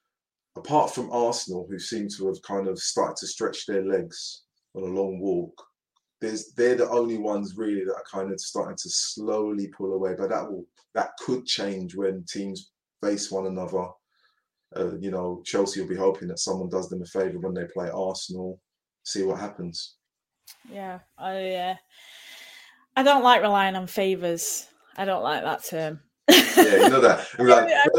apart from Arsenal, who seem to have kind of started to stretch their legs on a long walk, there's they're the only ones really that are kind of starting to slowly pull away. But that will that could change when teams face one another. Uh, you know, Chelsea will be hoping that someone does them a favour when they play Arsenal. See what happens. Yeah, I uh, I don't like relying on favours. I don't like that term. yeah, you know that. Like, that,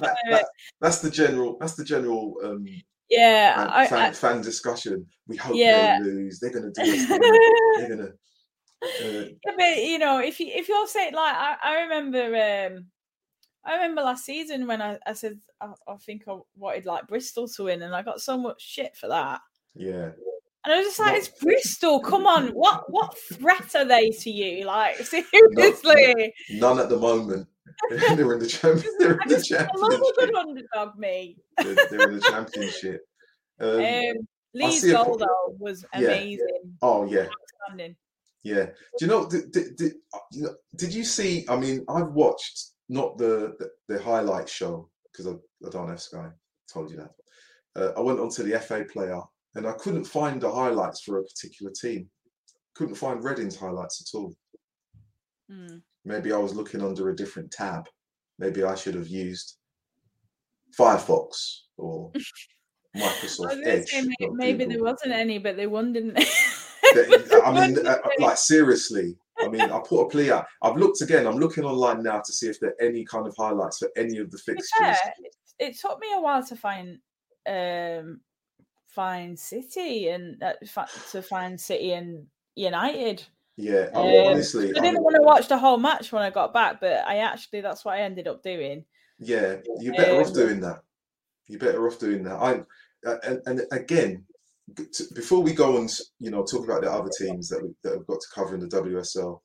that, that, that's the general. That's the general um, yeah, fan, I, fan, I, fan, discussion. We hope yeah. they lose. They're going to do this. They're going to. Uh, yeah, but you know, if you if you're saying like I, I remember um I remember last season when I, I said I, I think I wanted like Bristol to win and I got so much shit for that. Yeah. And I was just like, what? it's Bristol. Come on, what what threat are they to you? Like seriously, none, none at the moment. they're in the, champion, they're in the championship. I love a good underdog, me. they're, they're, in the championship. Um, um, Lee's goal though was amazing. Yeah. Oh yeah. Yeah. Do you know? Did, did, did, you know, did you see? I mean, I've watched not the the, the highlight show because I, I don't have Sky. Told you that. Uh, I went onto the FA player and I couldn't find the highlights for a particular team. Couldn't find Reading's highlights at all. Mm. Maybe I was looking under a different tab. Maybe I should have used Firefox or Microsoft Edge. maybe, maybe there wasn't any, but they won, didn't they? I mean, uh, like seriously. I mean, I put a plea out. I've looked again. I'm looking online now to see if there are any kind of highlights for any of the fixtures. Yeah, it took me a while to find um find City and uh, to find City and United. Yeah, um, honestly, I didn't I'm, want to watch the whole match when I got back, but I actually that's what I ended up doing. Yeah, you're better um, off doing that. You're better off doing that. I uh, and, and again, before we go and you know talk about the other teams that we, that have got to cover in the WSL,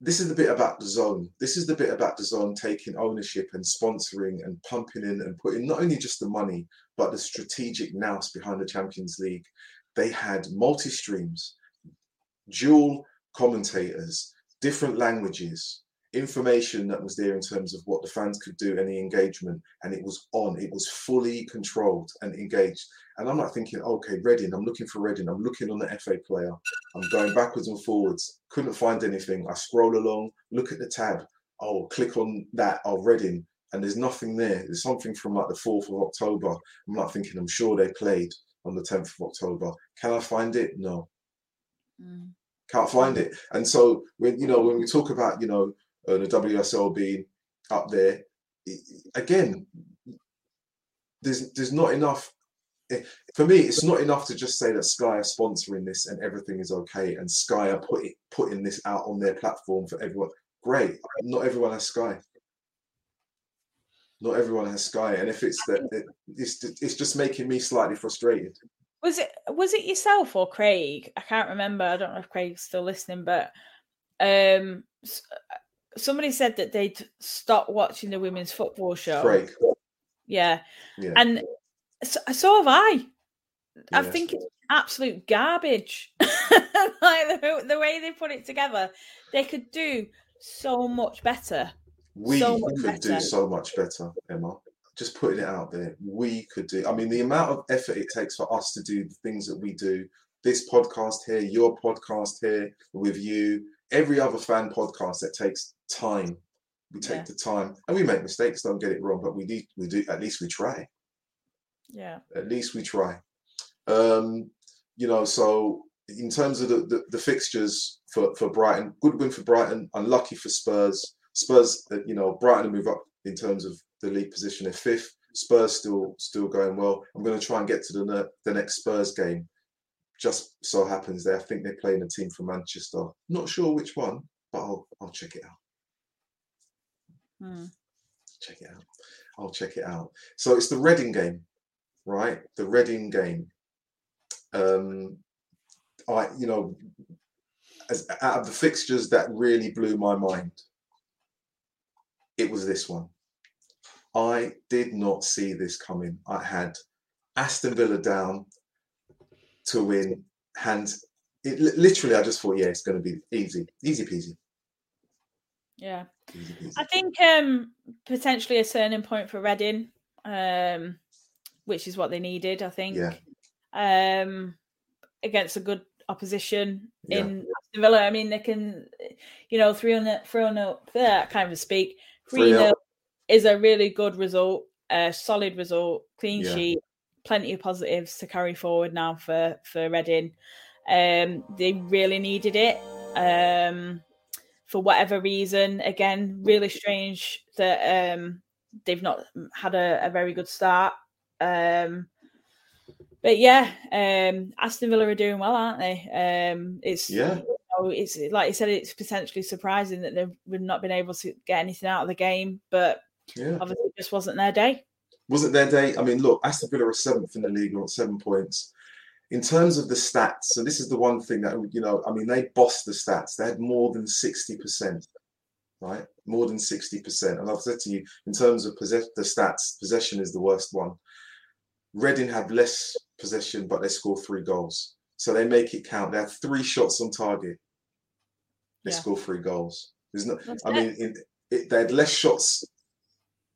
this is the bit about DAZN. This is the bit about DAZN taking ownership and sponsoring and pumping in and putting not only just the money but the strategic nous behind the Champions League. They had multi streams, dual commentators, different languages, information that was there in terms of what the fans could do, any engagement, and it was on. It was fully controlled and engaged. And I'm not thinking, okay, Reading, I'm looking for Reading, I'm looking on the FA player, I'm going backwards and forwards, couldn't find anything. I scroll along, look at the tab, oh, click on that, oh, Reading, and there's nothing there. There's something from like the 4th of October. I'm not thinking, I'm sure they played on the 10th of October. Can I find it? No. Mm. Can't find it. And so when you know when we talk about you know uh, the WSL being up there. Again, there's there's not enough. Eh, for me, it's not enough to just say that Sky are sponsoring this and everything is okay, and Sky are putting putting this out on their platform for everyone. Great, not everyone has Sky. Not everyone has Sky, and if it's that, it, it's it's just making me slightly frustrated. Was it was it yourself or Craig? I can't remember. I don't know if Craig's still listening, but um, somebody said that they'd stop watching the women's football show. Yeah. yeah. And so, so have I. I think it's absolute garbage. like the, the, way they put it together, they could do so much better. We so much could better. do so much better, Emma. Just putting it out there, we could do. I mean, the amount of effort it takes for us to do the things that we do. This podcast here, your podcast here with you, every other fan podcast that takes time. We take yeah. the time and we make mistakes, don't get it wrong, but we need we do at least we try. Yeah. At least we try. Um, you know, so in terms of the, the, the fixtures for, for Brighton, good win for Brighton, unlucky for Spurs. Spurs, uh, you know, Brighton move up in terms of the league position. They're fifth. Spurs still still going well. I'm going to try and get to the the next Spurs game. Just so happens they I think they're playing a team from Manchester. Not sure which one, but I'll I'll check it out. Hmm. Check it out. I'll check it out. So it's the Reading game, right? The Reading game. Um, I, you know, as out of the fixtures that really blew my mind, it was this one. I did not see this coming. I had Aston Villa down to win, and it, literally, I just thought, yeah, it's going to be easy, easy peasy. Yeah. I think um, potentially a turning point for Reading, um, which is what they needed, I think. Yeah. Um, against a good opposition yeah. in Villa. I mean, they can, you know, 3 on 0, 3 0, that kind of speak. 3 0 is a really good result, a solid result, clean yeah. sheet, plenty of positives to carry forward now for, for Reading. Um, they really needed it. Um, for whatever reason. Again, really strange that um, they've not had a, a very good start. Um, but yeah, um, Aston Villa are doing well, aren't they? Um, it's yeah. You know, it's like you said, it's potentially surprising that they've not been able to get anything out of the game, but yeah. obviously it just wasn't their day. Wasn't their day? I mean, look, Aston Villa are seventh in the league on seven points in terms of the stats, so this is the one thing that you know. I mean, they bossed the stats. They had more than sixty percent, right? More than sixty percent. And I've said to you, in terms of possess- the stats, possession is the worst one. Reading have less possession, but they score three goals. So they make it count. They have three shots on target. They yeah. score three goals. There's no, That's I mean, it, it, they had less shots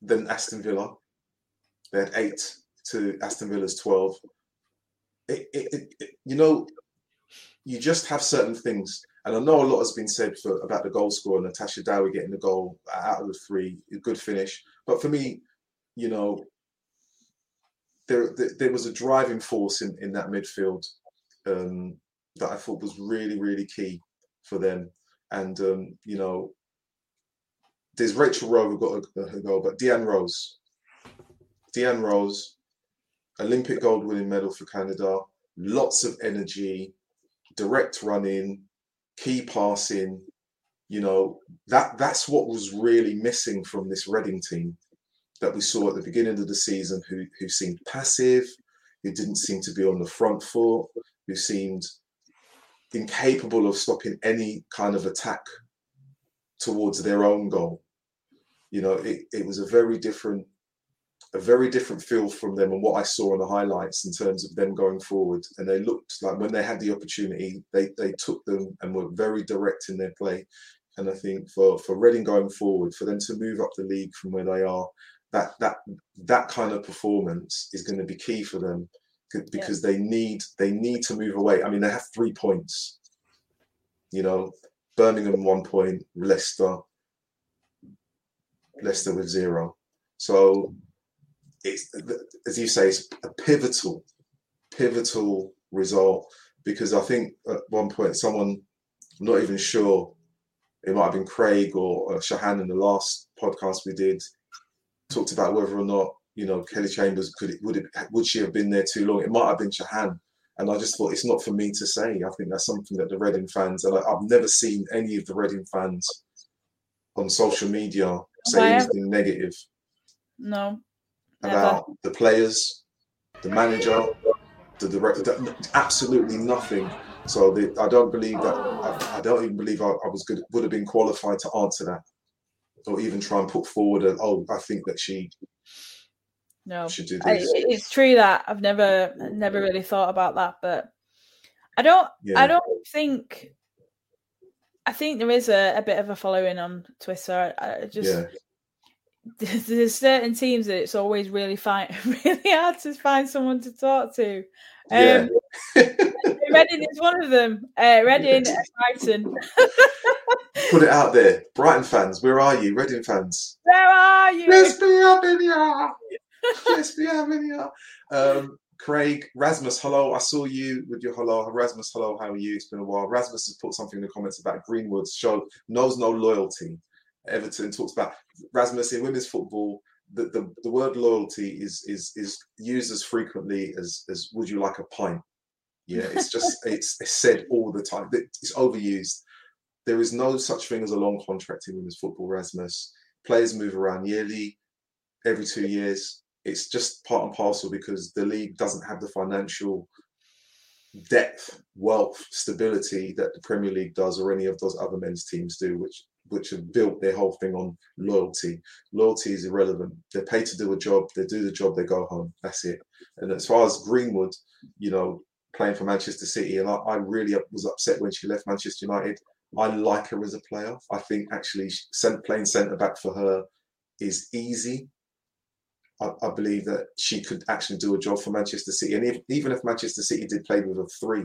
than Aston Villa. They had eight to Aston Villa's 12. It, you know, you just have certain things. And I know a lot has been said for about the goal scorer, Natasha Dowie getting the goal out of the three, a good finish. But for me, you know, there, there, there was a driving force in, in that midfield um, that I thought was really, really key for them. And, um, you know, there's Rachel Rowe who got a, a goal, but Deanne Rose, Deanne Rose, Olympic gold winning medal for Canada, lots of energy, direct running, key passing. You know that that's what was really missing from this Reading team that we saw at the beginning of the season, who who seemed passive, who didn't seem to be on the front foot, who seemed incapable of stopping any kind of attack towards their own goal. You know, it, it was a very different a very different feel from them and what I saw on the highlights in terms of them going forward. And they looked like when they had the opportunity, they they took them and were very direct in their play. And I think for for Reading going forward, for them to move up the league from where they are, that that that kind of performance is going to be key for them because yeah. they need they need to move away. I mean, they have three points. You know, Birmingham one point, Leicester, Leicester with zero. So it's as you say, it's a pivotal, pivotal result because I think at one point someone, I'm not even sure, it might have been Craig or uh, Shahan in the last podcast we did, talked about whether or not you know Kelly Chambers could it, would it would she have been there too long? It might have been Shahan. And I just thought it's not for me to say. I think that's something that the Reading fans, and I, have never seen any of the Reading fans on social media say anything negative. No about the players, the manager, the director. Absolutely nothing. So the, I don't believe that. I, I don't even believe I, I, was good. Would have been qualified to answer that, or even try and put forward a. Oh, I think that she. No, should do this. I, it's true that I've never, never really thought about that, but I don't. Yeah. I don't think. I think there is a, a bit of a following on Twitter. I, I just. Yeah there's certain teams that it's always really fine, really hard to find someone to talk to. Um, yeah. Reading is one of them. Uh, Reading and Brighton. Put it out there, Brighton fans. Where are you, Reading fans? Where are you? Let's be up in here. Let's be up in here. Um, Craig, Rasmus, hello. I saw you with your hello. Rasmus, hello. How are you? It's been a while. Rasmus has put something in the comments about Greenwood's show knows no loyalty. Everton talks about Rasmus in women's football. The, the, the word loyalty is is is used as frequently as as would you like a pint? Yeah, it's just it's, it's said all the time. It's overused. There is no such thing as a long contract in women's football, Rasmus. Players move around yearly, every two years. It's just part and parcel because the league doesn't have the financial depth, wealth, stability that the Premier League does or any of those other men's teams do, which which have built their whole thing on loyalty. Loyalty is irrelevant. They're paid to do a job. They do the job. They go home. That's it. And as far as Greenwood, you know, playing for Manchester City, and I, I really was upset when she left Manchester United. I like her as a player. I think actually playing centre back for her is easy. I, I, believe that she could actually do a job for Manchester City. And if, even if Manchester City did play with a three,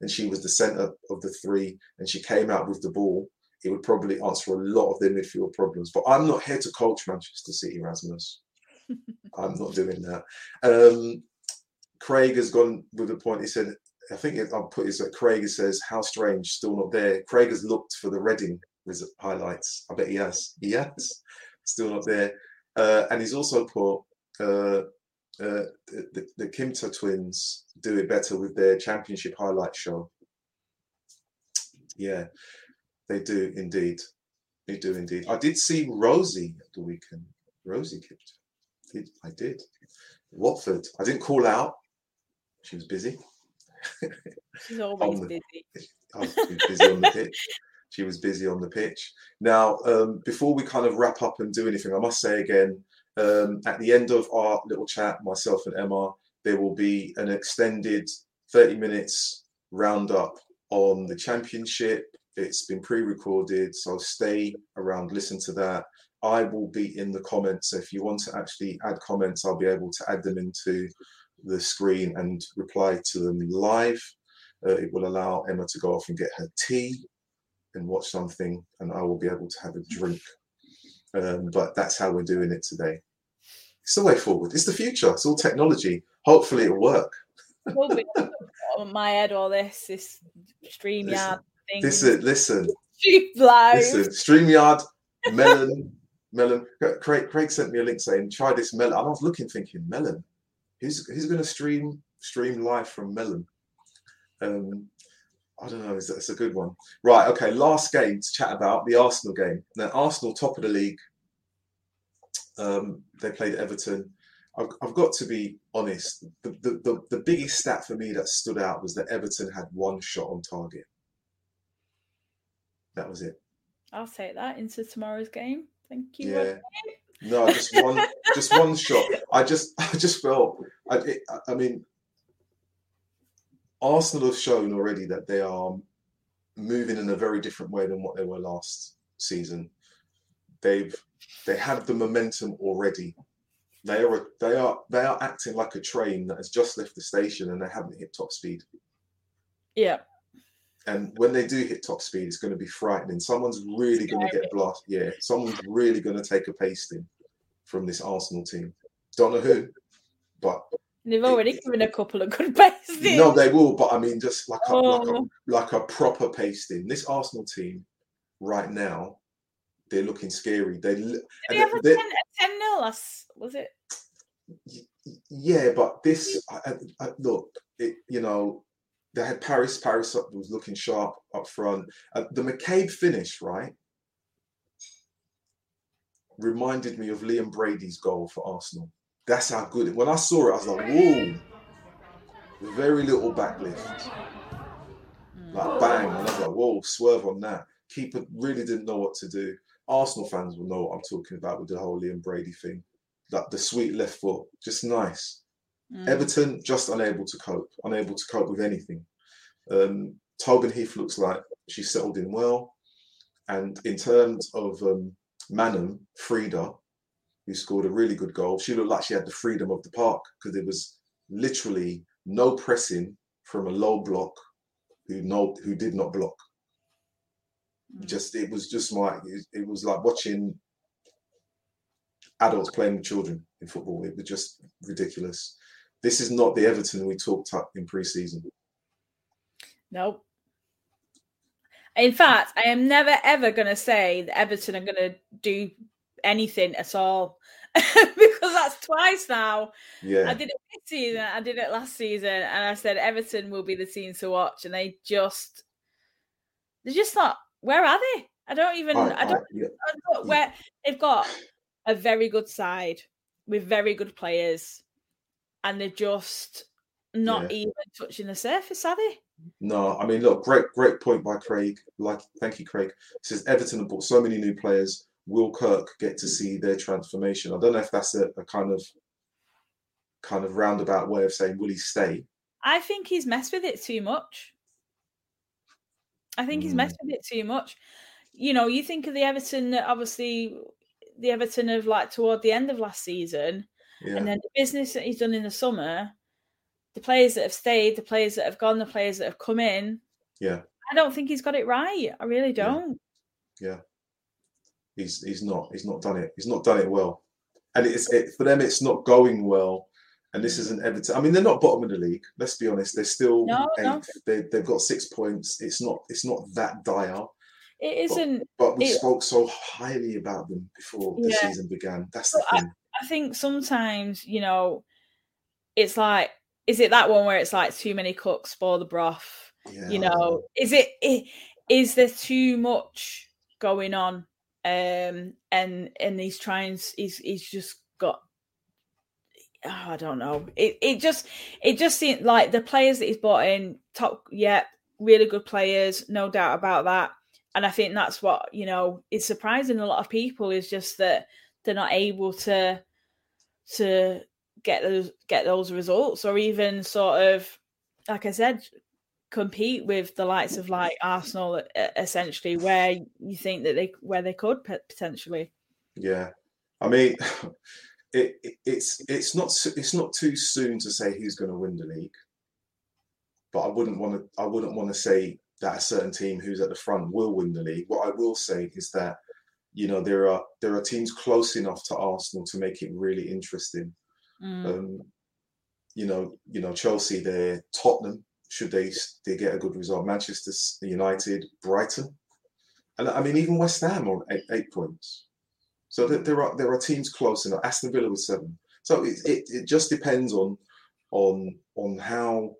and she was the centre of the three, and she came out with the ball, it would probably answer a lot of their midfield problems. But I'm not here to coach Manchester City, Rasmus. I'm not doing that. Um, Craig has gone with a point. He said, I think I'll put this that Craig says, How strange, still not there. Craig has looked for the Reading highlights. I bet he has. He has. Still not there. Uh, and he's also put uh, uh, the, the Kmita twins do it better with their championship highlight show. Yeah. They do indeed. They do indeed. I did see Rosie at the weekend. Rosie kept. I did. Watford. I didn't call out. She was busy. She's always the, busy. I was busy on the pitch. She was busy on the pitch. Now, um, before we kind of wrap up and do anything, I must say again, um, at the end of our little chat, myself and Emma, there will be an extended 30 minutes roundup on the championship. It's been pre-recorded, so stay around, listen to that. I will be in the comments. So if you want to actually add comments, I'll be able to add them into the screen and reply to them live. Uh, it will allow Emma to go off and get her tea and watch something, and I will be able to have a drink. Um, but that's how we're doing it today. It's the way forward. It's the future. It's all technology. Hopefully, it'll work. will be on my head all this this StreamYard thing. Listen, listen, Streamlive. listen. StreamYard, Melon, Melon. Craig, Craig sent me a link saying, "Try this Melon." And I was looking, thinking, Melon. Who's who's going to stream stream live from Melon? Um, I don't know. It's, it's a good one. Right. Okay. Last game to chat about the Arsenal game. Now, Arsenal top of the league. Um, they played Everton. I've, I've got to be honest. The, the, the, the biggest stat for me that stood out was that Everton had one shot on target. That was it. I'll take that into tomorrow's game. Thank you. Yeah. No, just one, just one shot. I just, I just felt. I, it, I mean, Arsenal have shown already that they are moving in a very different way than what they were last season. They've, they have the momentum already. They are, they are, they are acting like a train that has just left the station and they haven't hit top speed. Yeah. And when they do hit top speed, it's going to be frightening. Someone's really going to get blasted. Yeah, someone's really going to take a pasting from this Arsenal team. Don't know who, but they've already it, given a couple of good pastings. No, they will, but I mean, just like a, oh. like, a, oh. like a proper pasting. This Arsenal team right now, they're looking scary. They did they have a 10, a 10 nil last? Was it? Yeah, but this I, I, look, it, you know, they had Parris. Parris was looking sharp up front. Uh, the McCabe finish, right, reminded me of Liam Brady's goal for Arsenal. That's how good. It, when I saw it, I was like, "Whoa!" Very little backlift, like bang, and I was like, "Whoa!" Swerve on that. Keeper really didn't know what to do. Arsenal fans will know what I'm talking about with the whole Liam Brady thing. Like the sweet left foot, just nice. Mm. Everton just unable to cope, unable to cope with anything. Um, Tobin Heath looks like she's settled in well. And in terms of um, Maanum, Frida, who scored a really good goal, she looked like she had the freedom of the park because it was literally no pressing from a low block who no who did not block. Mm. Just it was just like it, it was like watching adults playing with children in football. It was just ridiculous. This is not the Everton we talked up in pre-season. Nope. In fact, I am never ever going to say that Everton are going to do anything at all because that's twice now. Yeah. I did it this season, I did it last season, and I said Everton will be the team to watch, and they just they're just not. Where are they? I don't even. I, I, I don't. Yeah. I don't where they've got a very good side with very good players, and they're just not yeah. even touching the surface, are they? No, I mean, look, great, great point by Craig. Like, thank you, Craig. It says Everton have bought so many new players. Will Kirk get to see their transformation? I don't know if that's a, a kind of, kind of roundabout way of saying will he stay. I think he's messed with it too much. I think mm. he's messed hmm. with it too much. You know, you think of the Everton that obviously the Everton of like toward the end of last season, yeah. and then the business that he's done in the summer the players that have stayed, the players that have gone, the players that have come in. Yeah. I don't think he's got it right. I really don't. Yeah. yeah. He's he's not he's not done it. He's not done it well. And it's it, for them it's not going well. And this mm. isn't Everton. I mean, they're not bottom of the league. Let's be honest. They're still no. No. They, they've got six points. It's not. It's not that dire. It isn't. But, but we it, spoke so highly about them before the yeah. season began. That's the thing. I, think sometimes you know, it's like is it that one where it's like too many cooks spoil the broth? Yeah. You know, is it is there too much going on? Um, and and he's trying. He's he's just got. Oh, I don't know. It it just it just seemed like the players that he's brought in top. Yeah, really good players, no doubt about that. And I think that's what you know is surprising a lot of people is just that they're not able to to get those get those results, or even sort of, like I said, compete with the likes of like Arsenal, essentially, where you think that they where they could potentially. Yeah, I mean, it, it, it's it's not it's not too soon to say who's going to win the league, but I wouldn't want to I wouldn't want to say that a certain team who's at the front will win the league. What I will say is that you know there are there are teams close enough to Arsenal to make it really interesting. Mm. Um, you know, you know Chelsea, they're Tottenham. Should they they get a good result? Manchester United, Brighton, and I mean even West Ham on eight, eight points. So there are there are teams close enough. Aston Villa with seven. So it, it, it just depends on on on how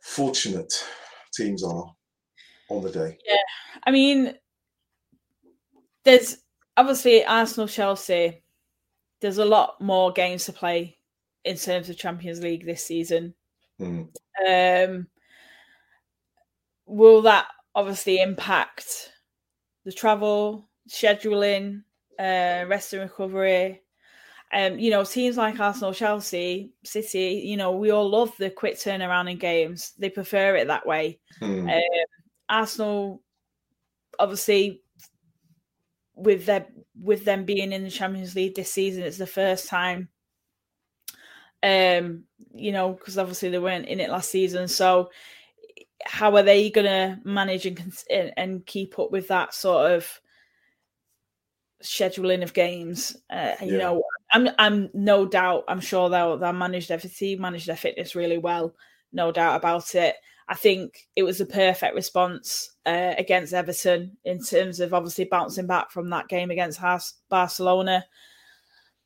fortunate teams are on the day. Yeah, I mean, there's obviously Arsenal, Chelsea. There's a lot more games to play in terms of Champions League this season. Mm. Um, will that obviously impact the travel, scheduling, uh, rest and recovery? Um, you know, teams like Arsenal, Chelsea, City, you know, we all love the quick turnaround in games. They prefer it that way. Mm. Um, Arsenal, obviously, with their with them being in the Champions League this season, it's the first time. Um, you know, because obviously they weren't in it last season. So, how are they going to manage and and keep up with that sort of scheduling of games? Uh, you know, I'm I'm no doubt. I'm sure they'll they'll manage their fatigue, manage their fitness really well. No doubt about it. I think it was a perfect response uh, against Everton in terms of obviously bouncing back from that game against Barcelona.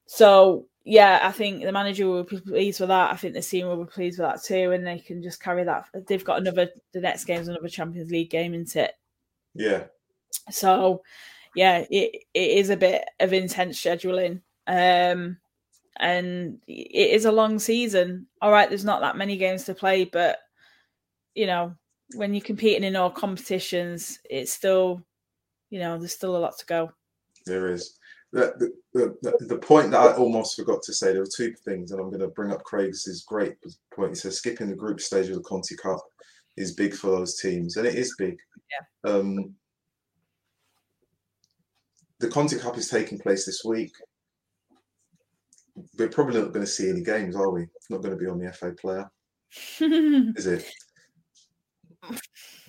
So yeah, I think the manager will be pleased with that. I think the team will be pleased with that too, and they can just carry that. They've got another. The next game's another Champions League game, isn't it? Yeah. So, yeah, it it is a bit of intense scheduling, um, and it is a long season. All right, there's not that many games to play, but you know, when you're competing in all competitions, it's still, you know, there's still a lot to go. There is. The, the, the, the point that I almost forgot to say, there were two things, and I'm going to bring up Craig's great point. He says skipping the group stage of the Conti Cup is big for those teams, and it is big. Yeah. Um, the Conti Cup is taking place this week. We're probably not going to see any games, are we? It's not going to be on the FA player, is it?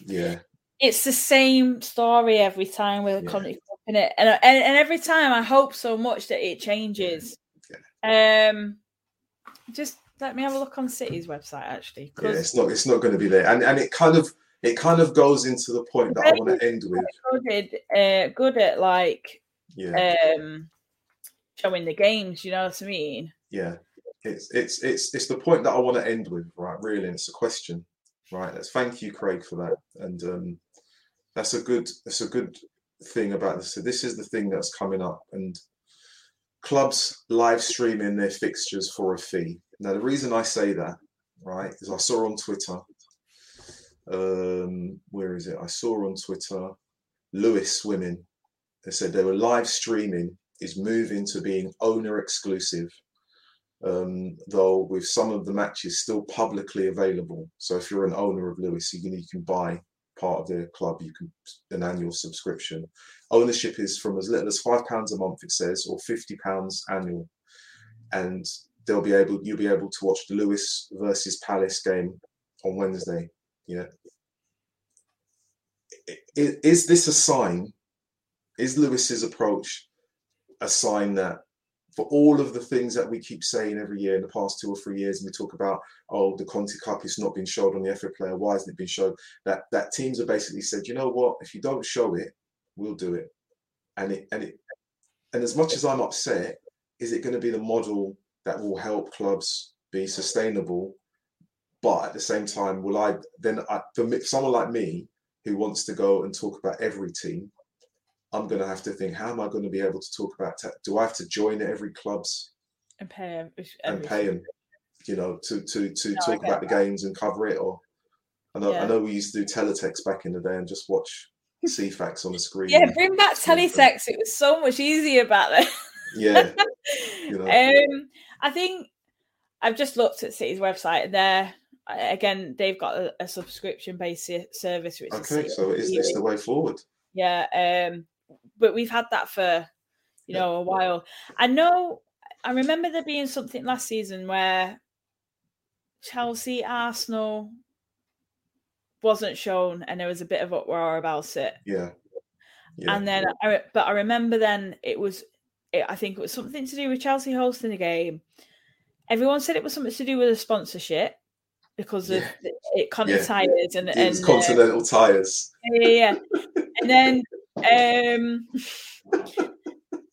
Yeah. It's the same story every time with a yeah. Cup in it, and, and and every time I hope so much that it changes. Yeah. Um, just let me have a look on City's website actually. Yeah, it's not it's not going to be there, and and it kind of it kind of goes into the point that I want to end with. Good, uh, good at like yeah. um showing the games. You know what I mean? Yeah, it's it's it's it's the point that I want to end with, right? Really, it's a question. Right. Let's thank you, Craig, for that. And um, that's a good that's a good thing about this. So this is the thing that's coming up, and clubs live streaming their fixtures for a fee. Now, the reason I say that, right, is I saw on Twitter. Um, where is it? I saw on Twitter, Lewes Swimming. They said they were live streaming is moving to being owner exclusive um, though with some of the matches still publicly available. So if you're an owner of Lewes, you can, you can buy part of their club. You can an annual subscription. Ownership is from as little as five pounds a month, it says, or fifty pounds annual, and they'll be able you'll be able to watch the Lewes versus Palace game on Wednesday. Yeah. Is this a sign? Is Lewes's approach a sign that for all of the things that we keep saying every year in the past two or three years, and we talk about, oh, the Conti Cup is not being showed on the FA player. Why isn't it being shown? That that teams have basically said, you know what? If you don't show it, we'll do it. And it and it and as much as I'm upset, is it going to be the model that will help clubs be sustainable? But at the same time, will I then I, for someone like me who wants to go and talk about every team? I'm going to have to think, how am I going to be able to talk about? Te- do I have to join every club's and pay them and pay them, you know, to to to no, talk about the games and cover it? Or I know yeah. I know we used to do teletext back in the day and just watch Ceefax on the screen. Yeah, bring back teletext. It was so much easier back then. yeah. You know. Um, I think I've just looked at City's website and there again they've got a, a subscription based service. Which okay, so is this the way forward? Yeah, um, but we've had that for you know a while. I know. I remember there being something last season where Chelsea, Arsenal wasn't shown, and there was a bit of uproar about it. Yeah. yeah. And then, I, but I remember then it was, it, I think it was something to do with Chelsea hosting the game. Everyone said it was something to do with a sponsorship because of yeah. it Continental yeah. tires and, and uh, Continental uh, tires. Yeah, yeah, and then um,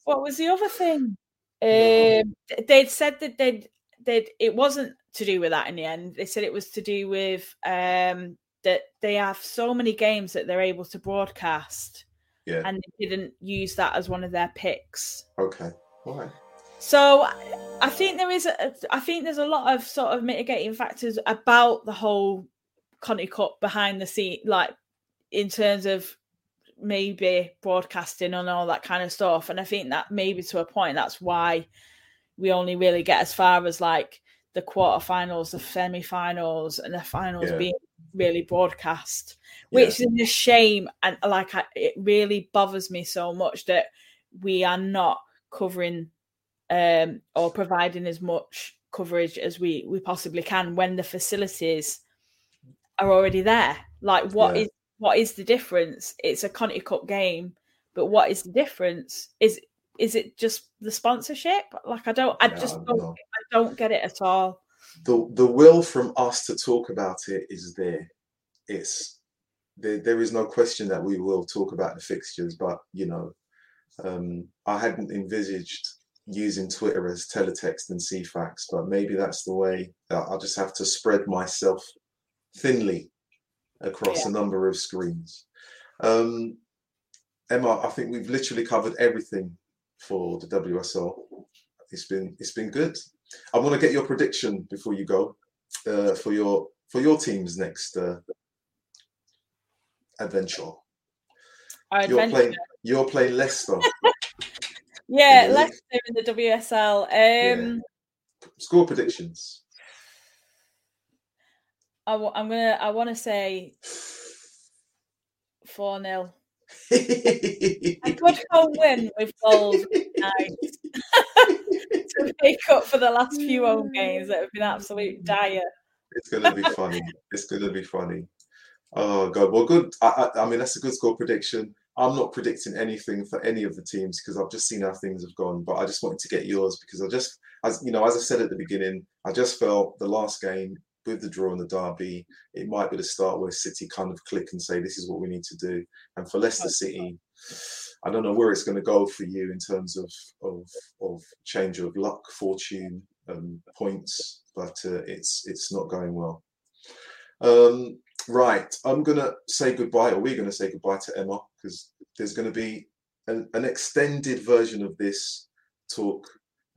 what was the other thing? Um, they'd said that they'd they'd it wasn't to do with that in the end. They said it was to do with um, that they have so many games that they're able to broadcast. Yeah. And they didn't use that as one of their picks. Okay. Why? So I think there is a, I think there's a lot of sort of mitigating factors about the whole Conti Cup behind the scene, like in terms of maybe broadcasting and all that kind of stuff. And I think that maybe to a point that's why we only really get as far as like the quarterfinals, the semi-finals, and the finals yeah. being really broadcast, which yeah. is a shame. And like, I, it really bothers me so much that we are not covering um, or providing as much coverage as we we possibly can when the facilities are already there. Like, what yeah. is what is the difference? It's a Conti Cup game, but what is the difference? Is is it just the sponsorship? Like I don't, I just don't, I don't get it at all. The the will from us to talk about it is there. It's there. There is no question that we will talk about the fixtures, but you know, um, I hadn't envisaged using Twitter as teletext and Ceefax, but maybe that's the way. That I'll just have to spread myself thinly across yeah. a number of screens. Um, Emma, I think we've literally covered everything for the WSL. It's been it's been good. I want to get your prediction before you go uh, for your for your team's next uh, adventure. Our you're playing you're playing Leicester. yeah, Leicester in the WSL. Um, yeah. Score predictions. I w- I'm gonna. I want to say four 0 a good home win with goals to make up for the last few home games that have been absolute dire. It's gonna be funny. It's gonna be funny. Oh god. Well, good. I, I, I mean, that's a good score prediction. I'm not predicting anything for any of the teams because I've just seen how things have gone. But I just wanted to get yours because I just, as you know, as I said at the beginning, I just felt the last game with the draw in the derby, it might be the start where City kind of click and say, this is what we need to do. And for Leicester City, I don't know where it's going to go for you in terms of of, of change of luck, fortune, um, points, but uh, it's it's not going well. Um, right, I'm going to say goodbye, or we're going to say goodbye to Emma because there's going to be an, an extended version of this talk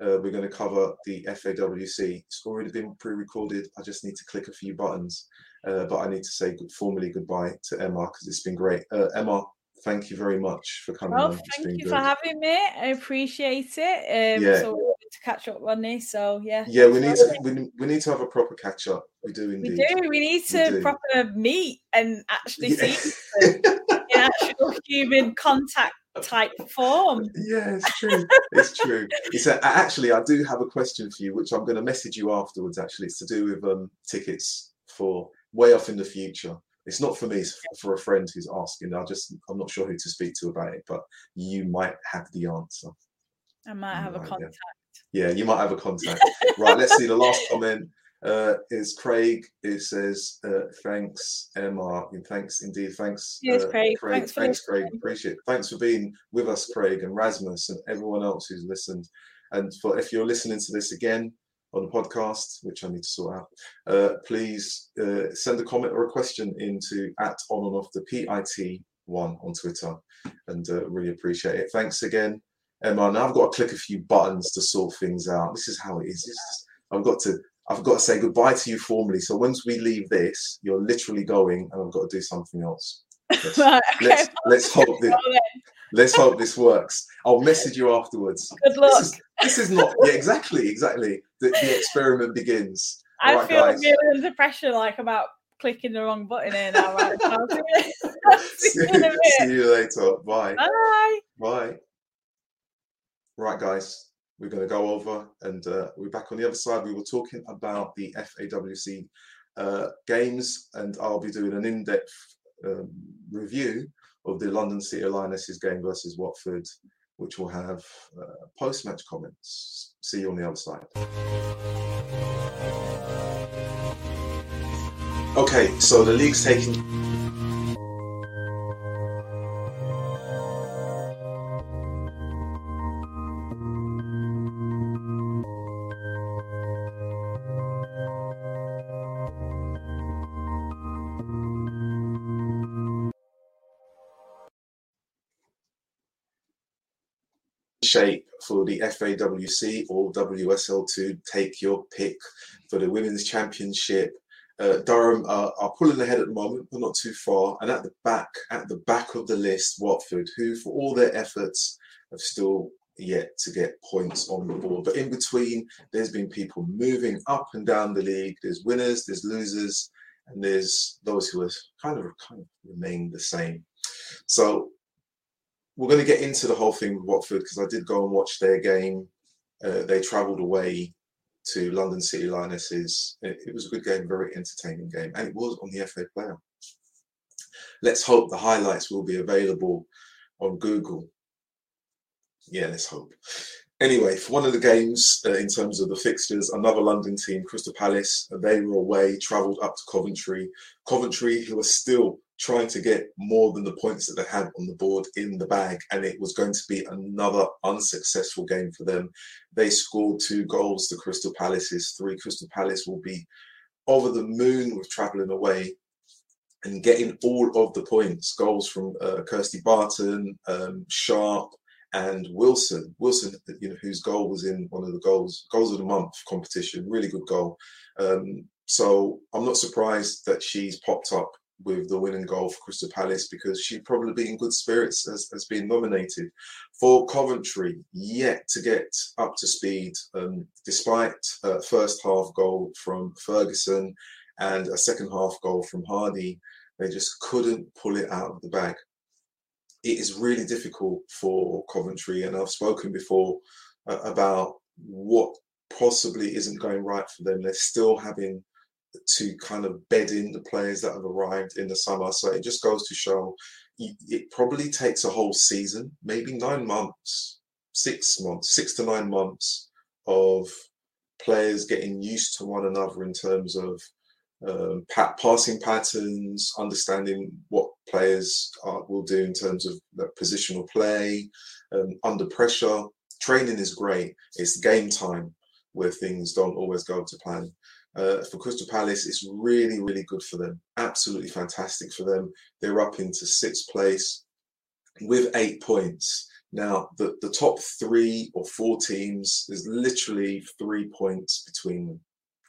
uh, we're going to cover the FAWC. It's already been pre-recorded. I just need to click a few buttons, uh, but I need to say good, formally goodbye to Emma because it's been great. Uh, Emma, thank you very much for coming. Oh, thank you good. for having me. I appreciate it. Um, yeah. So to catch up on this. So yeah. Yeah, we need to we, we need to have a proper catch up. We do indeed. We do. We need to we proper meet and actually yeah. see in actual human contact type form. Yeah, it's true. it's true. It's a, actually, I do have a question for you, which I'm going to message you afterwards. Actually, it's to do with um, tickets for way off in the future. It's not for me. It's for a friend who's asking. I just I'm not sure who to speak to about it, but you might have the answer. I might have a contact. Yeah. yeah, you might have a contact. right. Let's see the last comment uh, is Craig. It says, uh, thanks, Emma. And thanks indeed. Thanks, yes, uh, Craig. Craig. Thanks, thanks Craig. Appreciate it. Thanks for being with us, Craig, and Rasmus, and everyone else who's listened. And for if you're listening to this again on the podcast, which I need to sort out, uh, please uh, send a comment or a question into at on and off the PIT one on Twitter, and uh, really appreciate it. Thanks again. Emma, now I've got to click a few buttons to sort things out. This is how it is. I've got to I've got to say goodbye to you formally. So once we leave this, you're literally going, and I've got to do something else. Let's, right, okay. let's, let's hope this. Let's hope this works. I'll message you afterwards. Good luck. This is, this is not. Yeah, exactly, exactly. the, the experiment begins. I right, feel guys. really under pressure, like about clicking the wrong button here now. Right? see, see, see you later. Bye. Bye. Bye. Right, guys, we're going to go over and uh, we're back on the other side. We were talking about the FAWC uh, games, and I'll be doing an in depth um, review of the London City Lionesses game versus Watford, which will have uh, post match comments. See you on the other side. Okay, so the league's taking shape for the FAWC or WSL2. Take your pick for the Women's Championship. Uh, Durham are, are, pulling ahead at the moment, but not too far. And at the back, at the back of the list, Watford, who for all their efforts have still yet to get points on the board. But in between, there's been people moving up and down the league. There's winners, there's losers, and there's those who have kind of kind of remained the same. So we're going to get into the whole thing with Watford because I did go and watch their game. Uh, they travelled away to London City Lionesses. It, it, was a good game, very entertaining game, and it was on the FA Player. Let's hope the highlights will be available on Google. Yeah, let's hope. Anyway, for one of the games uh, in terms of the fixtures, another London team, Crystal Palace, they were away, travelled up to Coventry. Coventry, who are still trying to get more than the points that they had on the board in the bag, and it was going to be another unsuccessful game for them. They scored two goals to Crystal Palace's three. Crystal Palace will be over the moon with travelling away and getting all of the points. Goals from uh, Kirsty Barton, um, Sharp, and Wilson. Wilson, you know, whose goal was in one of the goals goals of the month competition. Really good goal. Um, so I'm not surprised that she's popped up with the winning goal for Crystal Palace because she'd probably be in good spirits as, as being nominated. For Coventry, yet to get up to speed, um, despite a first half goal from Ferguson and a second half goal from Hardy, they just couldn't pull it out of the bag. It is really difficult for Coventry, and I've spoken before uh, about what possibly isn't going right for them. They're still having to kind of bed in the players that have arrived in the summer. So it just goes to show it probably takes a whole season, maybe nine months, six months, six to nine months of players getting used to one another in terms of um, passing patterns, understanding what players are, will do in terms of positional play, um, under pressure. Training is great. It's game time where things don't always go to plan uh, for Crystal Palace, it's really, really good for them. Absolutely fantastic for them. They're up into sixth place with eight points. Now, the, the top three or four teams, there's literally three points between them.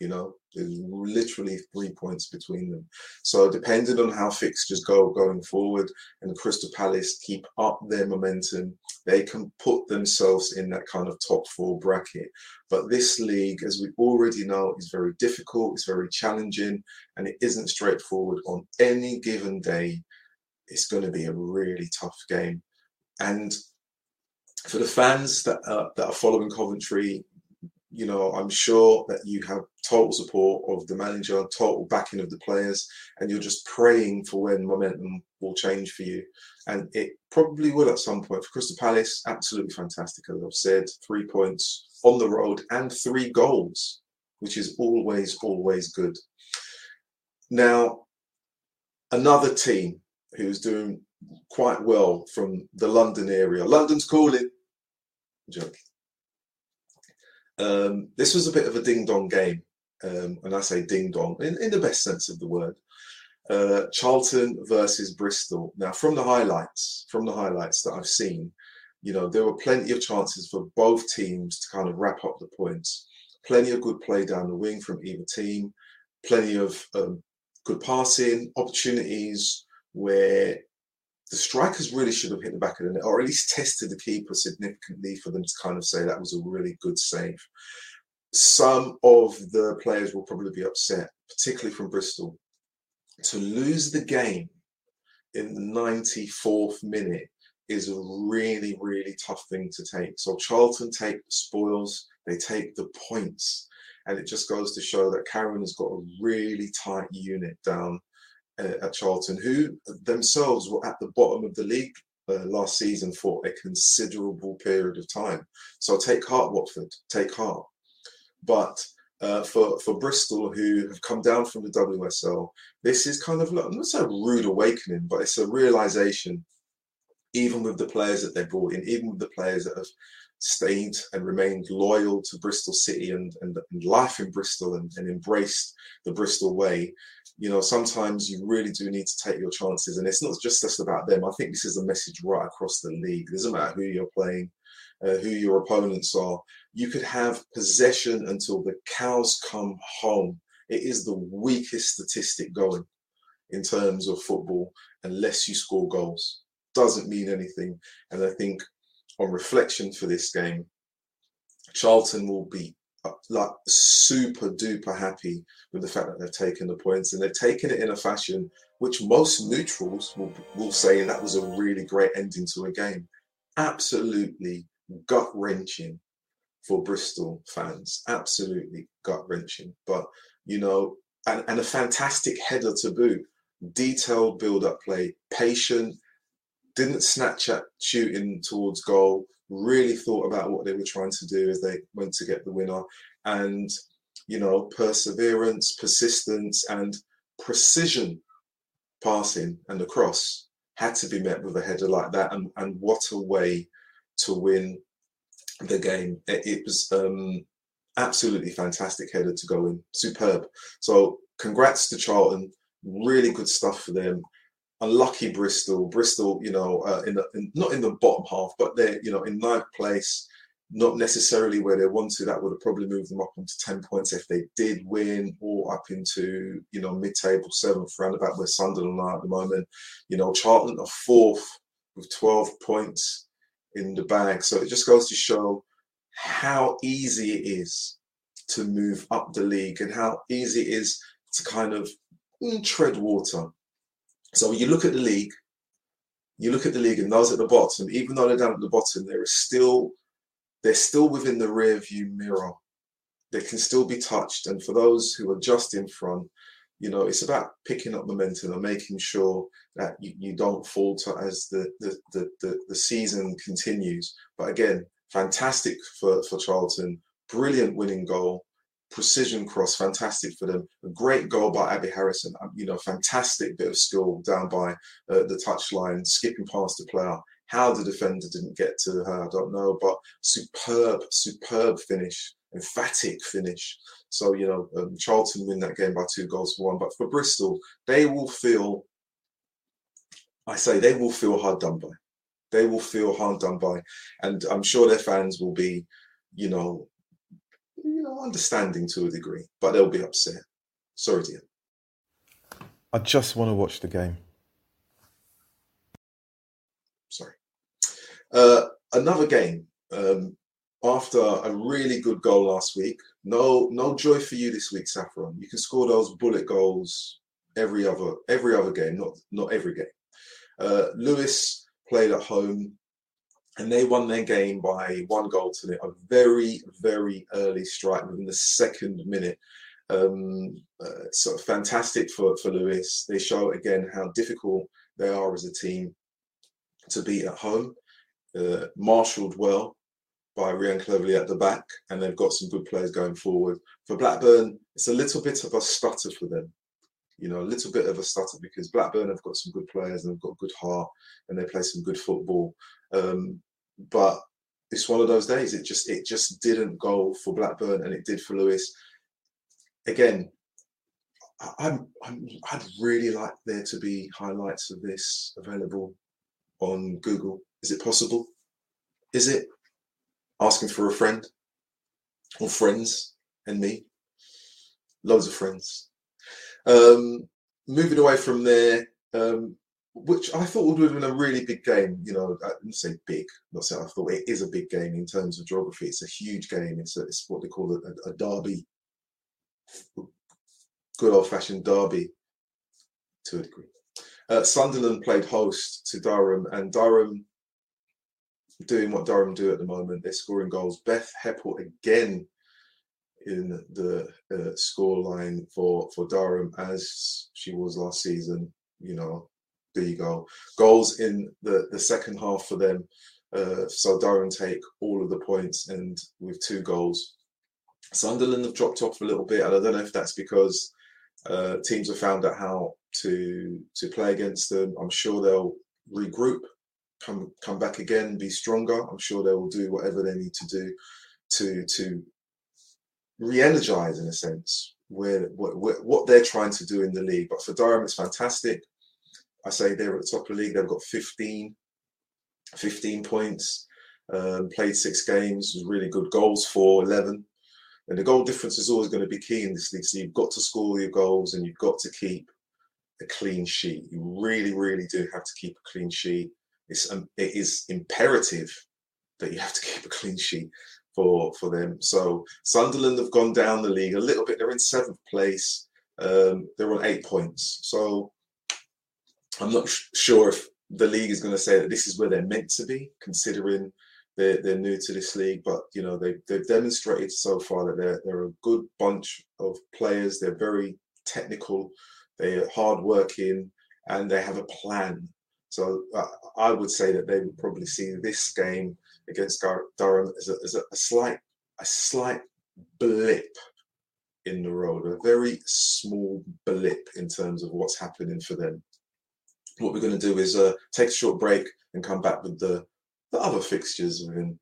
You know, there's literally three points between them. So, depending on how fixtures go going forward, and Crystal Palace keep up their momentum, they can put themselves in that kind of top four bracket. But this league, as we already know, is very difficult, it's very challenging, and it isn't straightforward on any given day. It's going to be a really tough game. And for the fans that are, that are following Coventry, you know, I'm sure that you have total support of the manager, total backing of the players, and you're just praying for when momentum will change for you. And it probably will at some point. For Crystal Palace, absolutely fantastic, as I've said, three points on the road and three goals, which is always, always good. Now, another team who's doing quite well from the London area. London's calling. Joke. Um, this was a bit of a ding dong game, um, and I say ding dong in, in, the best sense of the word. Uh, Charlton versus Bristol. Now, from the highlights, from the highlights that I've seen, you know there were plenty of chances for both teams to kind of wrap up the points. Plenty of good play down the wing from either team. Plenty of um, good passing opportunities where the strikers really should have hit the back of the net, or at least tested the keeper significantly for them to kind of say that was a really good save. some of the players will probably be upset, particularly from Bristol, to lose the game in the 94th minute is a really, really tough thing to take. So Charlton take the spoils, they take the points, and it just goes to show that Karen has got a really tight unit down at Charlton, who themselves were at the bottom of the league uh, last season for a considerable period of time. So take heart, Watford, take heart. But uh, for for Bristol, who have come down from the WSL, this is kind of not a rude awakening, but it's a realization, even with the players that they brought in, even with the players that have stayed and remained loyal to Bristol City and, and, and life in Bristol and, and embraced the Bristol way, you know, sometimes you really do need to take your chances. And it's not just just about them. I think this is a message right across the league. It doesn't matter who you're playing, uh, who your opponents are. You could have possession until the cows come home. It is the weakest statistic going in terms of football unless you score goals. Doesn't mean anything. And I think on reflection for this game, Charlton will be Uh, like super duper happy with the fact that they've taken the points and they've taken it in a fashion which most neutrals will, will say that was a really great ending to a game. Absolutely gut wrenching for Bristol fans. Absolutely gut wrenching. But, you know, and, and a fantastic header to boot. Detailed build up play, patient, didn't snatch at shooting towards goal, really thought about what they were trying to do as they went to get the winner. And, you know, perseverance, persistence, and precision passing and the cross had to be met with a header like that. And, and what a way to win the game. It, it was um, absolutely fantastic header to go in, superb. So congrats to Charlton, really good stuff for them. Unlucky Bristol, Bristol, you know, uh, in, the, in not in the bottom half, but they're you know in ninth place. Not necessarily where they want to. That would have probably moved them up onto ten points if they did win, or up into you know mid-table seventh, round about where Sunderland are at the moment. You know, Charlton are fourth with twelve points in the bag. So it just goes to show how easy it is to move up the league and how easy it is to kind of mm, tread water. So you look at the league, you look at the league and those at the bottom, even though they're down at the bottom, they're still they're still within the rear view mirror. They can still be touched. And for those who are just in front, you know, it's about picking up momentum and making sure that you, you don't falter as the, the, the, the, the season continues. But again, fantastic for, for Charlton, brilliant winning goal, precision cross, fantastic for them. A great goal by Abby Harrison, um, you know, fantastic bit of skill down by uh, the touchline, skipping past the player. How the defender didn't get to her, I don't know, but superb, superb finish, emphatic finish. So, you know, um, Charlton win that game by two goals for one. But for Bristol, they will feel, I say, they will feel hard done by. They will feel hard done by. And I'm sure their fans will be, you know, you know, understanding to a degree, but they'll be upset. Sorry, dear. I just want to watch the game. Sorry. Uh, another game. Um, after a really good goal last week, no, no joy for you this week, Saffron. You can score those bullet goals every other every other game, not not every game. Uh, Lewes played at home, and they won their game by one goal to nil. A very very early strike within the second minute. Um, uh, so fantastic for for Lewes. They show again how difficult they are as a team to beat at home. Uh, marshalled well by Rhian Cleverly at the back, and they've got some good players going forward. For Blackburn, it's a little bit of a stutter for them. You know, a little bit of a stutter because Blackburn have got some good players and they've got good heart and they play some good football. Um, but it's one of those days. It just it just didn't go for Blackburn and it did for Lewes. Again, I'm, I'm I'd really like there to be highlights of this available on Google. Is it possible? Is it? asking for a friend or friends and me. Loads of friends. Um, moving away from there, um, which I thought would have been a really big game. You know, I say big, not say I thought it is a big game in terms of geography. It's a huge game. It's, a, it's what they call a, a derby, good old fashioned derby to a degree. Uh, Sunderland played host to Durham, and Durham doing what Durham do at the moment. They're scoring goals. Beth Hepple again in the uh, for for Durham as she was last season. You know, there you go. Goals in the the second half for them. Uh, so Durham take all of the points and with two goals. Sunderland have dropped off a little bit, and I don't know if that's because uh, teams have found out how to to play against them. I'm sure they'll regroup, come come back again, be stronger. I'm sure they will do whatever they need to do to to re-energize in a sense where what, what they're trying to do in the league. But for Durham, it's fantastic. I say they're at the top of the league. They've got 15, 15 points. Um, played six games, really good goals for 11. And the goal difference is always going to be key in this league. So you've got to score your goals and you've got to keep a clean sheet. You really, really do have to keep a clean sheet. It's um, it is imperative that you have to keep a clean sheet for for them. So Sunderland have gone down the league a little bit. They're in seventh place. Um, they're on eight points. So I'm not sure if the league is going to say that this is where they're meant to be, considering they're, they're new to this league. But you know they they've demonstrated so far that they're they're a good bunch of players. They're very technical. They're hardworking and they have a plan. So uh, I would say that they would probably see this game against Durham as a, as a, a slight a slight blip in the road, a very small blip in terms of what's happening for them. What we're going to do is uh, take a short break and come back with the, the other fixtures within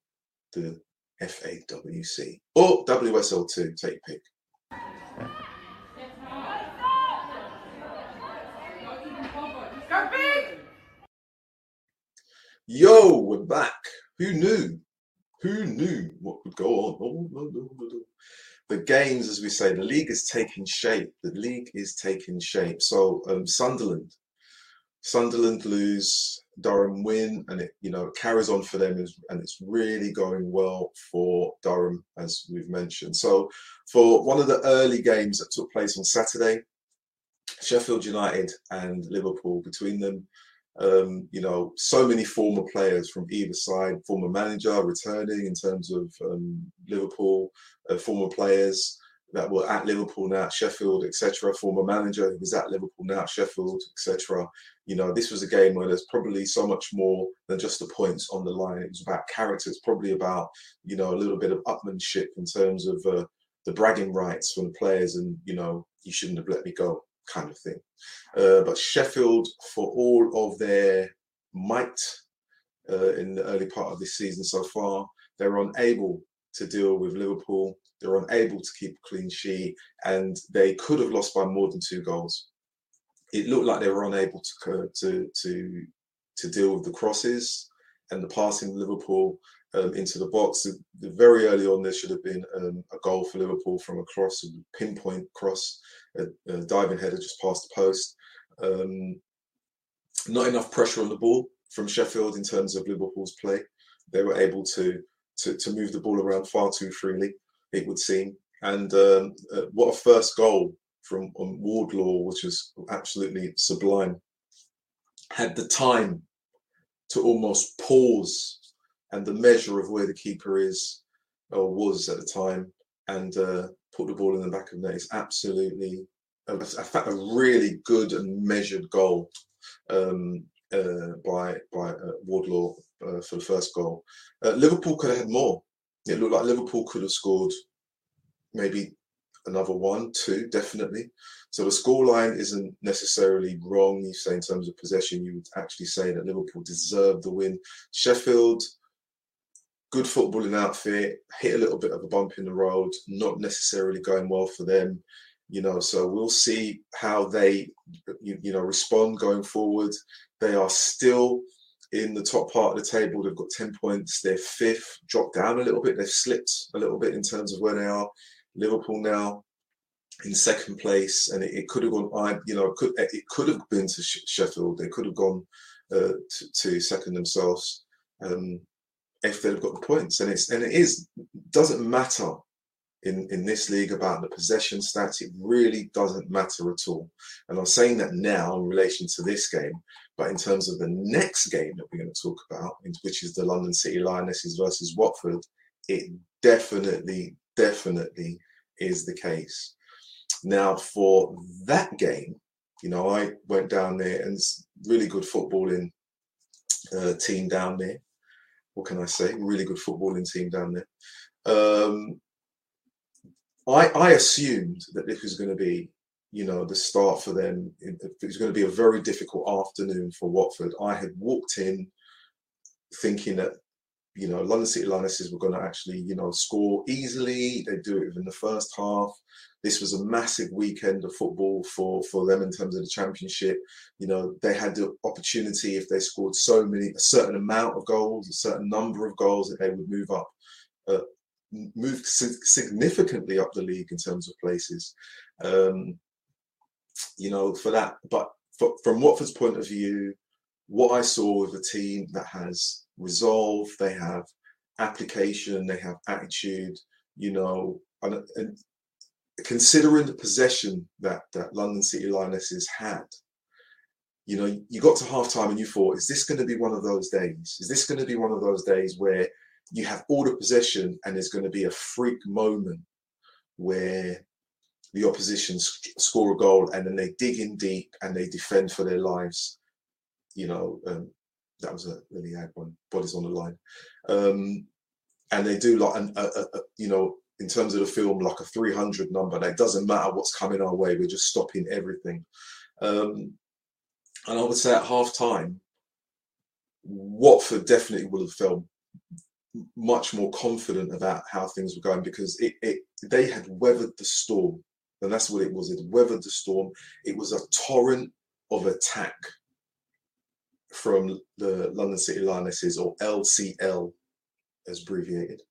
the FAWC or WSL2. Take your pick. Yo, we're back. Who knew? Who knew what would go on? The games, as we say, the league is taking shape. The league is taking shape. So um, Sunderland, Sunderland lose, Durham win, and it you know carries on for them, and it's really going well for Durham, as we've mentioned. So for one of the early games that took place on Saturday, Sheffield United and Liverpool between them um, you know, so many former players from either side, former manager returning in terms of um, Liverpool, uh, former players that were at Liverpool now, Sheffield, etc. Former manager who was at Liverpool now, Sheffield, etc. You know, this was a game where there's probably so much more than just the points on the line. It was about character. It's probably about you know a little bit of upmanship in terms of uh, the bragging rights from the players, and you know, you shouldn't have let me go kind of thing. Uh, but Sheffield, for all of their might uh, in the early part of this season so far, they're unable to deal with Liverpool. They're unable to keep a clean sheet, and they could have lost by more than two goals. It looked like they were unable to to to to deal with the crosses and the passing Liverpool um, into the box. The, the very early on, there should have been um, a goal for Liverpool from a cross, a pinpoint cross, a, a diving header just past the post. Um, not enough pressure on the ball from Sheffield in terms of Liverpool's play. They were able to to, to move the ball around far too freely, it would seem. And um, uh, what a first goal from um, Wardlaw, which was absolutely sublime. Had the time to almost pause and the measure of where the keeper is or was at the time and uh, put the ball in the back of net. It's absolutely a, a, a really good and measured goal um, uh, by by uh, Wardlaw uh, for the first goal. Uh, Liverpool could have had more. It looked like Liverpool could have scored maybe another one, two, definitely. So the scoreline isn't necessarily wrong. You say in terms of possession, you would actually say that Liverpool deserved the win. Sheffield good footballing outfit, hit a little bit of a bump in the road, not necessarily going well for them. You know, so we'll see how they, you, you know, respond going forward. They are still in the top part of the table. They've got 10 points. They're fifth, dropped down a little bit. They've slipped a little bit in terms of where they are. Liverpool now in second place, and it, it could have gone. I, you know, could it could have been to Sheffield. They could have gone uh, to, to, second themselves um, if they'd got the points. And it's and it is doesn't matter in in this league about the possession stats. It really doesn't matter at all. And I'm saying that now in relation to this game, but in terms of the next game that we're going to talk about, which is the London City Lionesses versus Watford, it definitely, definitely is the case. Now, for that game, you know, I went down there and it's really good footballing uh, team down there. What can I say? Really good footballing team down there. Um, I, I assumed that this was going to be, you know, the start for them. It was going to be a very difficult afternoon for Watford. I had walked in thinking that you know, London City Lionesses were going to actually, you know, score easily. They do it within the first half. This was a massive weekend of football for for them in terms of the championship. You know, they had the opportunity if they scored so many, a certain amount of goals, a certain number of goals, that they would move up, uh, move significantly up the league in terms of places. Um, you know, for that, but for, from Watford's point of view, what I saw with a team that has resolve, they have application, they have attitude, you know, and, and considering the possession that, that London City Lionesses had, you know, you got to half time and you thought, is this going to be one of those days? Is this going to be one of those days where you have all the possession and there's going to be a freak moment where the opposition score a goal and then they dig in deep and they defend for their lives? You know, um, that was a really had one. Bodies on the line, um, and they do like an, a, a, a, you know in terms of the film like a 300 number. That doesn't matter what's coming our way. We're just stopping everything. Um, and I would say at half time, Watford definitely would have felt much more confident about how things were going because it, it they had weathered the storm. And that's what it was. It weathered the storm. It was a torrent of attack from the London City Lionesses, or LCL as abbreviated.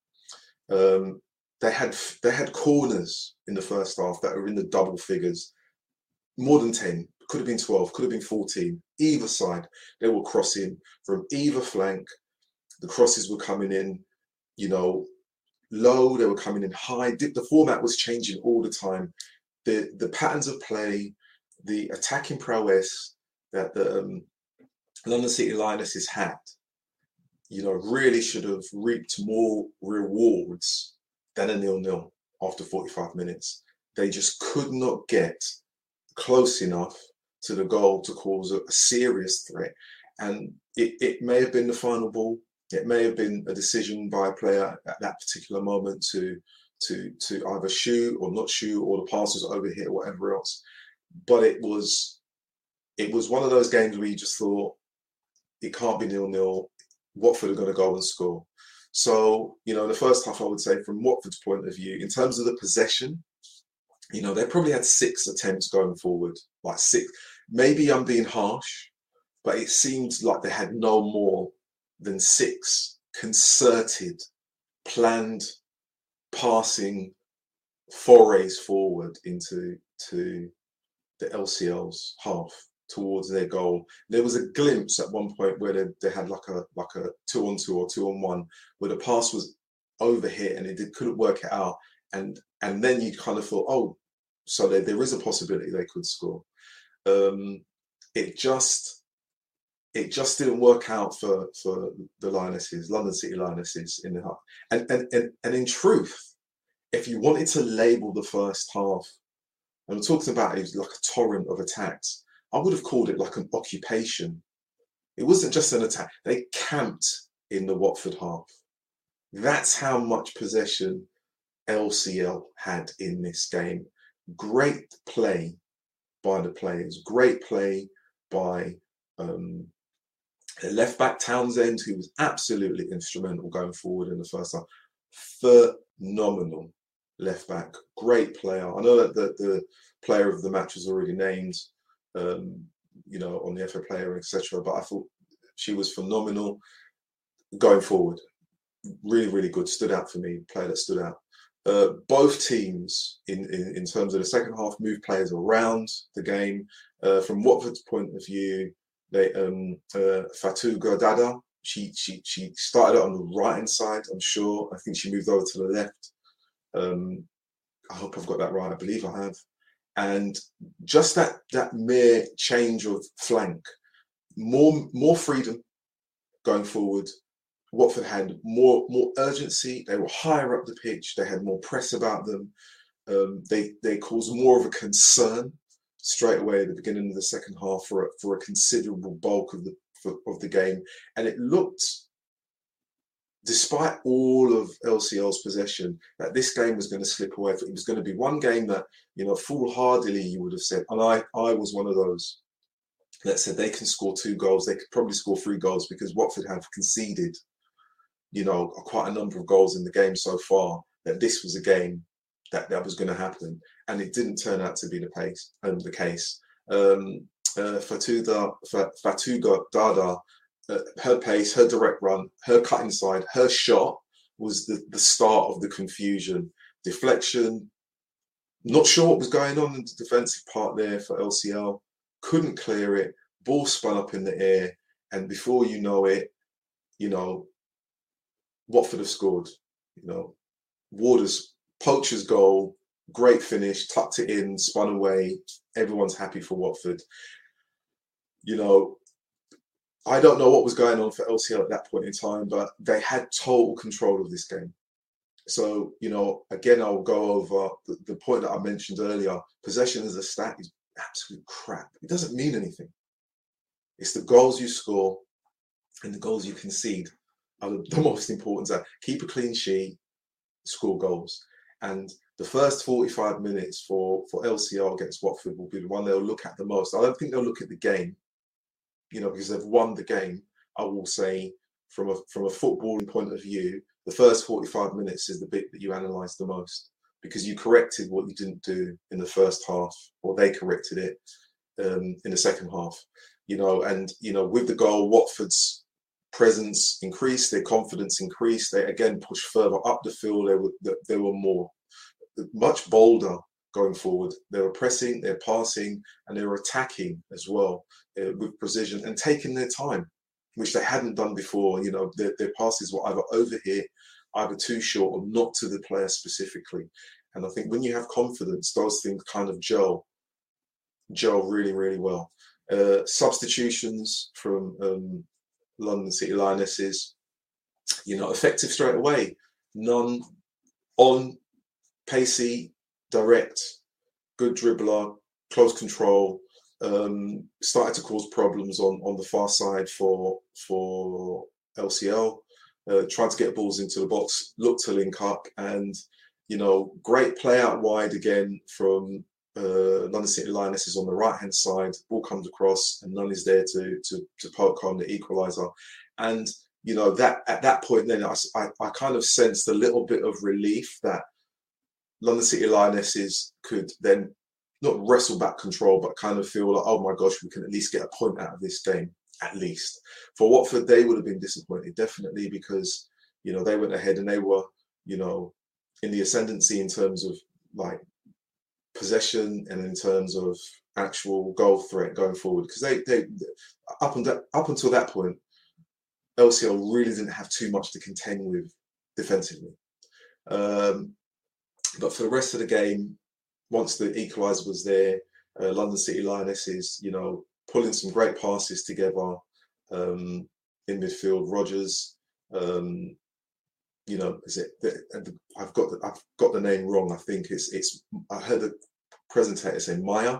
Um, they had they had corners in the first half that were in the double figures, more than ten, could have been twelve, could have been fourteen. Either side, they were crossing from either flank. The crosses were coming in, you know, low. They were coming in high. The format was changing all the time. The the patterns of play, the attacking prowess that the um, London City Lionesses had, you know, really should have reaped more rewards than a nil-nil after 45 minutes. They just could not get close enough to the goal to cause a, a serious threat. And it, it may have been the final ball. It may have been a decision by a player at that particular moment to to to either shoot or not shoot, or the pass was over here, or whatever else. But it was it was one of those games where you just thought, it can't be nil nil. Watford are going to go and score. So, you know, the first half, I would say, from Watford's point of view, in terms of the possession, you know, they probably had six attempts going forward, like six. Maybe I'm being harsh, but it seems like they had no more than six concerted, planned passing forays forward into to the LCL's half towards their goal. There was a glimpse at one point where they, they had like a like a two on two or two on one where the pass was over here and they couldn't work it out. And and then you kind of thought, oh, so there, there is a possibility they could score. Um, it just it just didn't work out for for the Lionesses, London City Lionesses in the half. And and and, and in truth, if you wanted to label the first half, and we're talking about it was like a torrent of attacks I would have called it like an occupation. It wasn't just an attack. They camped in the Watford half. That's how much possession LCL had in this game. Great play by the players. Great play by um, left back Townsend, who was absolutely instrumental going forward in the first half. Phenomenal left back. Great player. I know that the, the player of the match was already named um, you know, on the FA player, etc. But I thought she was phenomenal going forward. Really, really good. Stood out for me. Player that stood out. Uh, both teams, in, in, in terms of the second half, moved players around the game. Uh, from Watford's point of view, they um, uh, Fatou Gardada, she she she started on the right hand side. I'm sure. I think she moved over to the left. Um, I hope I've got that right. I believe I have. And just that that mere change of flank, more more freedom going forward, Watford had more more urgency. They were higher up the pitch. They had more press about them. Um, they they caused more of a concern straight away at the beginning of the second half for a, for a considerable bulk of the for, of the game, and it looked, despite all of LCL's possession, that this game was going to slip away. It was going to be one game that you know foolhardily you would have said, and I I was one of those that said they can score two goals. They could probably score three goals because Watford have conceded you know, quite a number of goals in the game so far, that this was a game that that was going to happen, and it didn't turn out to be the case. Um, the case. Um, uh, Dada, uh, her pace, her direct run, her cut inside, her shot was the, the start of the confusion. Deflection, not sure what was going on in the defensive part there for LCL. Couldn't clear it. Ball spun up in the air, and before you know it, you know Watford have scored. You know, Warders poacher's goal, great finish, tucked it in, spun away. Everyone's happy for Watford. You know, I don't know what was going on for LCL at that point in time, but they had total control of this game. So, you know, again, I'll go over the, the point that I mentioned earlier. Possession as a stat is absolute crap. It doesn't mean anything. It's the goals you score and the goals you concede are the, the most important. Keep a clean sheet, score goals. And the first 45 minutes for, for LCR against Watford will be the one they'll look at the most. I don't think they'll look at the game, you know, because they've won the game. I will say, from a from a footballing point of view, the first 45 minutes is the bit that you analyse the most because you corrected what you didn't do in the first half, or they corrected it um, in the second half. You know, and you know, with the goal, Watford's presence increased, their confidence increased. They again pushed further up the field. They were they were more much bolder going forward. They were pressing, they're passing, and they were attacking as well uh, with precision and taking their time, which they hadn't done before. You know, their, their passes were either over here, either too short, or not to the player specifically. And I think when you have confidence, those things kind of gel, gel really, really well. Uh, substitutions from um, London City Lionesses, you know, effective straight away. None on, pacey, direct, good dribbler, close control. Um, started to cause problems on on the far side for for LCL. Uh, tried to get balls into the box, looked to link up, and you know, great play out wide again from uh, London City Lionesses on the right hand side. Ball comes across, and none is there to to to poke home the equaliser. And you know that at that point, then I, I, I kind of sensed a little bit of relief that London City Lionesses could then not wrestle back control, but kind of feel like, oh my gosh, we can at least get a point out of this game, at least. For Watford, they would have been disappointed, definitely, because you know they went ahead and they were, you know, in the ascendancy in terms of like possession and in terms of actual goal threat going forward because they they up until up until that point LCL really didn't have too much to contend with defensively um, but for the rest of the game once the equaliser was there uh, London City Lionesses you know pulling some great passes together um, in midfield Rogers um, you know, is it? I've got the, I've got the name wrong. I think it's it's. I heard the presentator say Maya,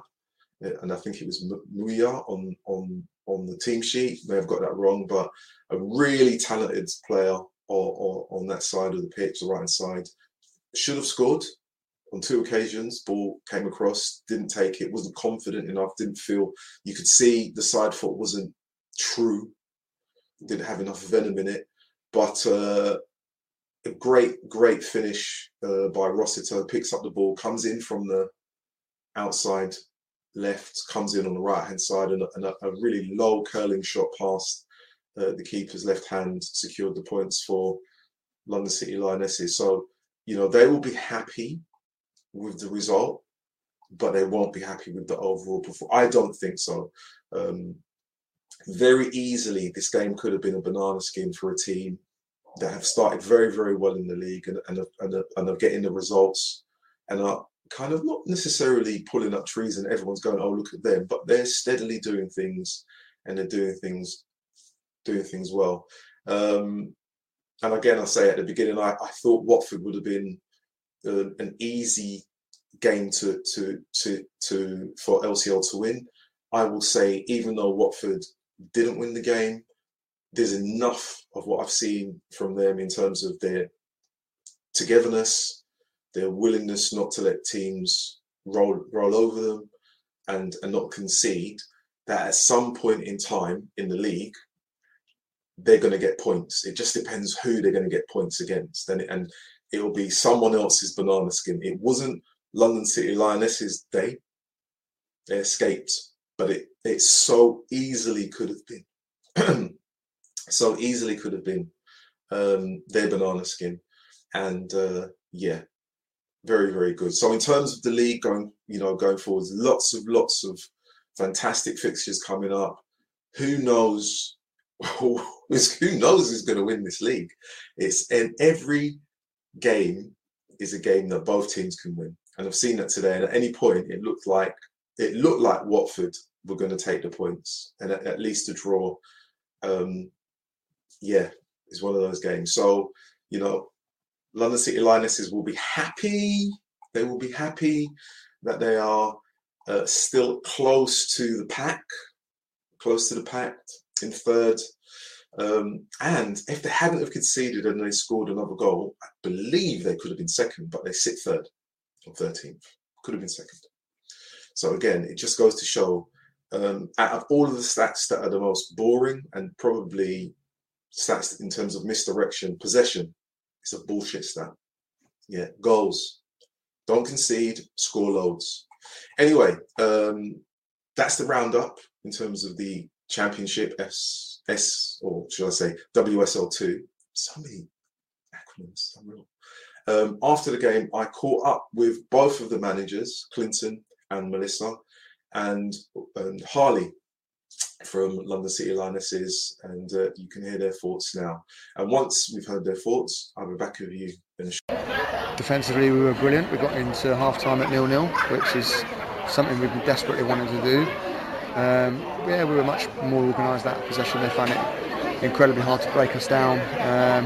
uh, and I think it was Muya on on on the team sheet. May have got that wrong, but a really talented player or, or on that side of the pitch, the right hand side, should have scored on two occasions. Ball came across, didn't take it, wasn't confident enough, didn't feel. You could see the side foot wasn't true, didn't have enough venom in it, but. Uh, a great, great finish uh, by Rossiter. Picks up the ball, comes in from the outside left, comes in on the right hand side, and, and a, a, really low curling shot past uh, the keeper's left hand secured the points for London City Lionesses. So you know, they will be happy with the result, but they won't be happy with the overall performance. I don't think so. Um, very easily, this game could have been a banana skin for a team that have started very, very well in the league and, and, are, and, and are getting the results and are kind of not necessarily pulling up trees and everyone's going, oh, look at them, but they're steadily doing things and they're doing things doing things well. Um, and again, I say at the beginning, I, I thought Watford would have been uh, an easy game to to to to for LCL to win. I will say, even though Watford didn't win the game, there's enough of what I've seen from them in terms of their togetherness, their willingness not to let teams roll roll over them, and and not concede. That at some point in time in the league, they're going to get points. It just depends who they're going to get points against, and and it will be someone else's banana skin. It wasn't London City Lionesses' day. They escaped, but it it so easily could have been, so easily could have been um, their banana skin, and uh, yeah, very very good. So in terms of the league going, you know, going forward, lots of lots of fantastic fixtures coming up. Who knows who knows who's going to win this league. It's and every game is a game that both teams can win, and I've seen that today. And at any point, it looked like it looked like Watford were going to take the points, and at, at least a draw. Um, yeah, it's one of those games. So you know, London City Lionesses will be happy. They will be happy that they are uh, still close to the pack, close to the pack in third. Um, and if they hadn't have conceded and they scored another goal, I believe they could have been second, but they sit third or 13th. Could have been second. So again, it just goes to show um, out of all of the stats that are the most boring and probably stats in terms of misdirection, possession, it's a bullshit stat. Yeah, goals. Don't concede, score loads. Anyway, um, that's the roundup in terms of the Championship S S or should I say WSL two. So many acronyms, unreal. Um, after the game, I caught up with both of the managers, Clinton and Melissa, and, and Harley from London City Lionesses, and uh, you can hear their thoughts now. And once we've heard their thoughts, I'll be back with you in a. Defensively, we were brilliant. We got into half time at nil nil, which is something we've been desperately wanting to do. Um, yeah, we were much more organised that possession. They found it incredibly hard to break us down. Um,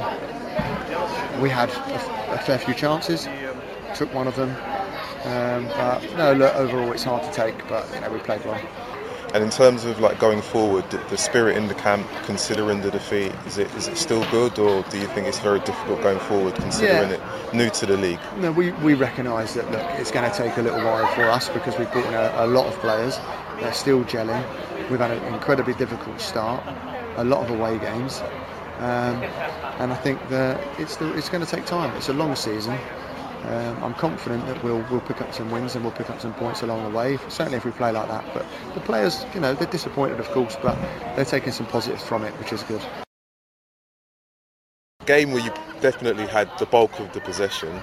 we had a, a, fair few chances, took one of them. Um, but no, look, overall it's hard to take, but you know, we played well. And in terms of like going forward, the spirit in the camp, considering the defeat, is it is it still good, or do you think it's very difficult going forward, considering yeah. it new to the league? No, we, we recognise that look, it's going to take a little while for us because we've brought in a, a lot of players. They're still gelling. We've had an incredibly difficult start, a lot of away games, um, and I think that it's the, it's going to take time. It's a long season. Um, I'm confident that we'll we'll pick up some wins and we'll pick up some points along the way. Certainly, if we play like that. But the players, you know, they're disappointed, of course, but they're taking some positives from it, which is good. Game where you definitely had the bulk of the possession,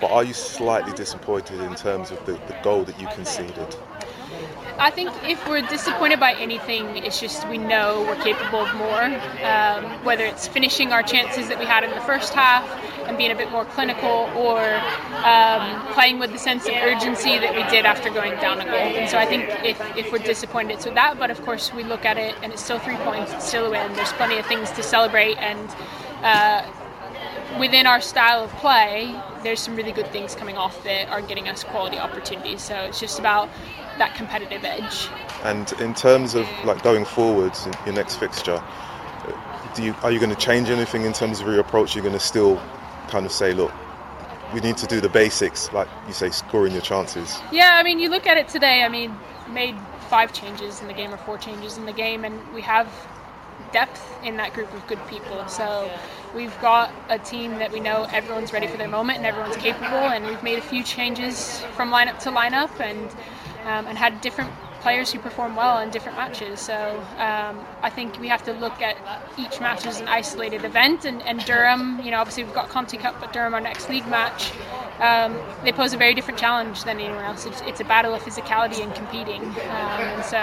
but are you slightly disappointed in terms of the, the goal that you conceded? I think if we're disappointed by anything, it's just we know we're capable of more. Um, whether it's finishing our chances that we had in the first half and being a bit more clinical, or um, playing with the sense of urgency that we did after going down a goal. And so I think if, if we're disappointed, it's with that. But of course, we look at it and it's still three points, it's still a win. There's plenty of things to celebrate and. Uh, within our style of play, there's some really good things coming off that are getting us quality opportunities. So it's just about that competitive edge. And in terms of like going forwards, your next fixture, do you are you going to change anything in terms of your approach? You're going to still kind of say, look, we need to do the basics, like you say, scoring your chances. Yeah, I mean, you look at it today. I mean, made five changes in the game or four changes in the game, and we have depth in that group of good people. So we've got a team that we know everyone's ready for their moment and everyone's capable, and we've made a few changes from lineup to lineup and um, and had different players who perform well in different matches. So um, I think we have to look at each match as an isolated event. And, and Durham, you know, obviously we've got Conti Cup, but Durham, our next league match, um, they pose a very different challenge than anyone else. It's, it's a battle of physicality and competing. Um, and so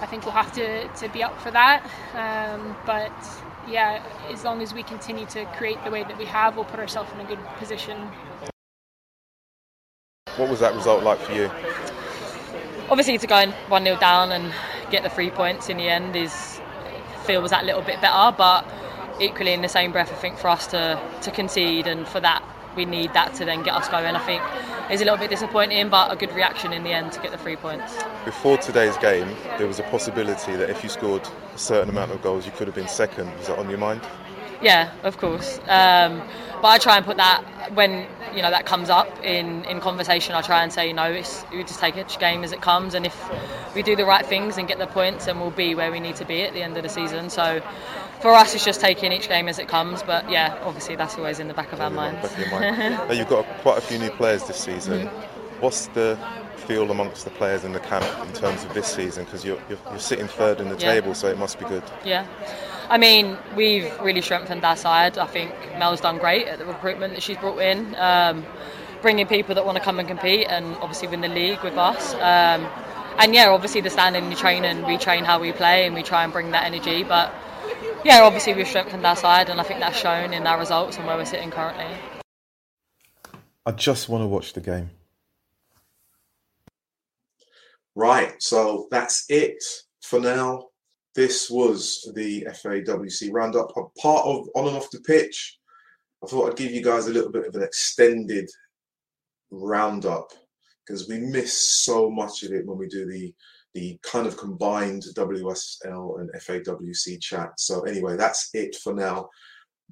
I think we'll have to, to be up for that. Um, but yeah, as long as we continue to create the way that we have, we'll put ourselves in a good position. What was that result like for you? Obviously, to go 1 0 down and get the three points in the end is feels that little bit better, but equally in the same breath, I think for us to, to concede and for that we need that to then get us going. I think is a little bit disappointing, but a good reaction in the end to get the three points. Before today's game, there was a possibility that if you scored a certain amount of goals, you could have been second. Was that on your mind? Yeah, of course. Um, but I try and put that when you know that comes up in, in conversation. I try and say, you know, it's, we just take each game as it comes, and if we do the right things and get the points, then we'll be where we need to be at the end of the season. So for us, it's just taking each game as it comes. But yeah, obviously that's always in the back of our minds. Back of your mind. now, you've got quite a few new players this season. Mm-hmm. What's the feel amongst the players in the camp in terms of this season? Because you're, you're, you're, sitting third in the yeah. table, so it must be good. Yeah. I mean, we've really strengthened our side. I think Mel's done great at the recruitment that she's brought in, um, bringing people that want to come and compete and obviously win the league with us. Um, and yeah, obviously the standing you train and we train how we play and we try and bring that energy. But yeah, obviously we've strengthened our side, and I think that's shown in our results and where we're sitting currently. I just want to watch the game. Right, so that's it for now. This was the FAWC roundup, part of on and off the pitch. I thought I'd give you guys a little bit of an extended roundup because we miss so much of it when we do the the kind of combined WSL and FAWC chat. So anyway, that's it for now.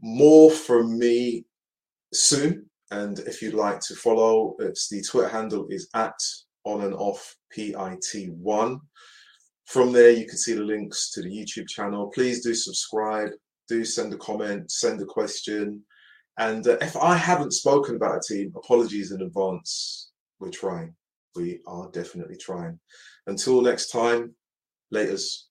More from me soon. And if you'd like to follow, it's the Twitter handle is at on and off PIT1. From there, you can see the links to the YouTube channel. Please do subscribe, do send a comment, send a question. And uh, if I haven't spoken about a team, apologies in advance. We're trying. We are definitely trying. Until next time, laters.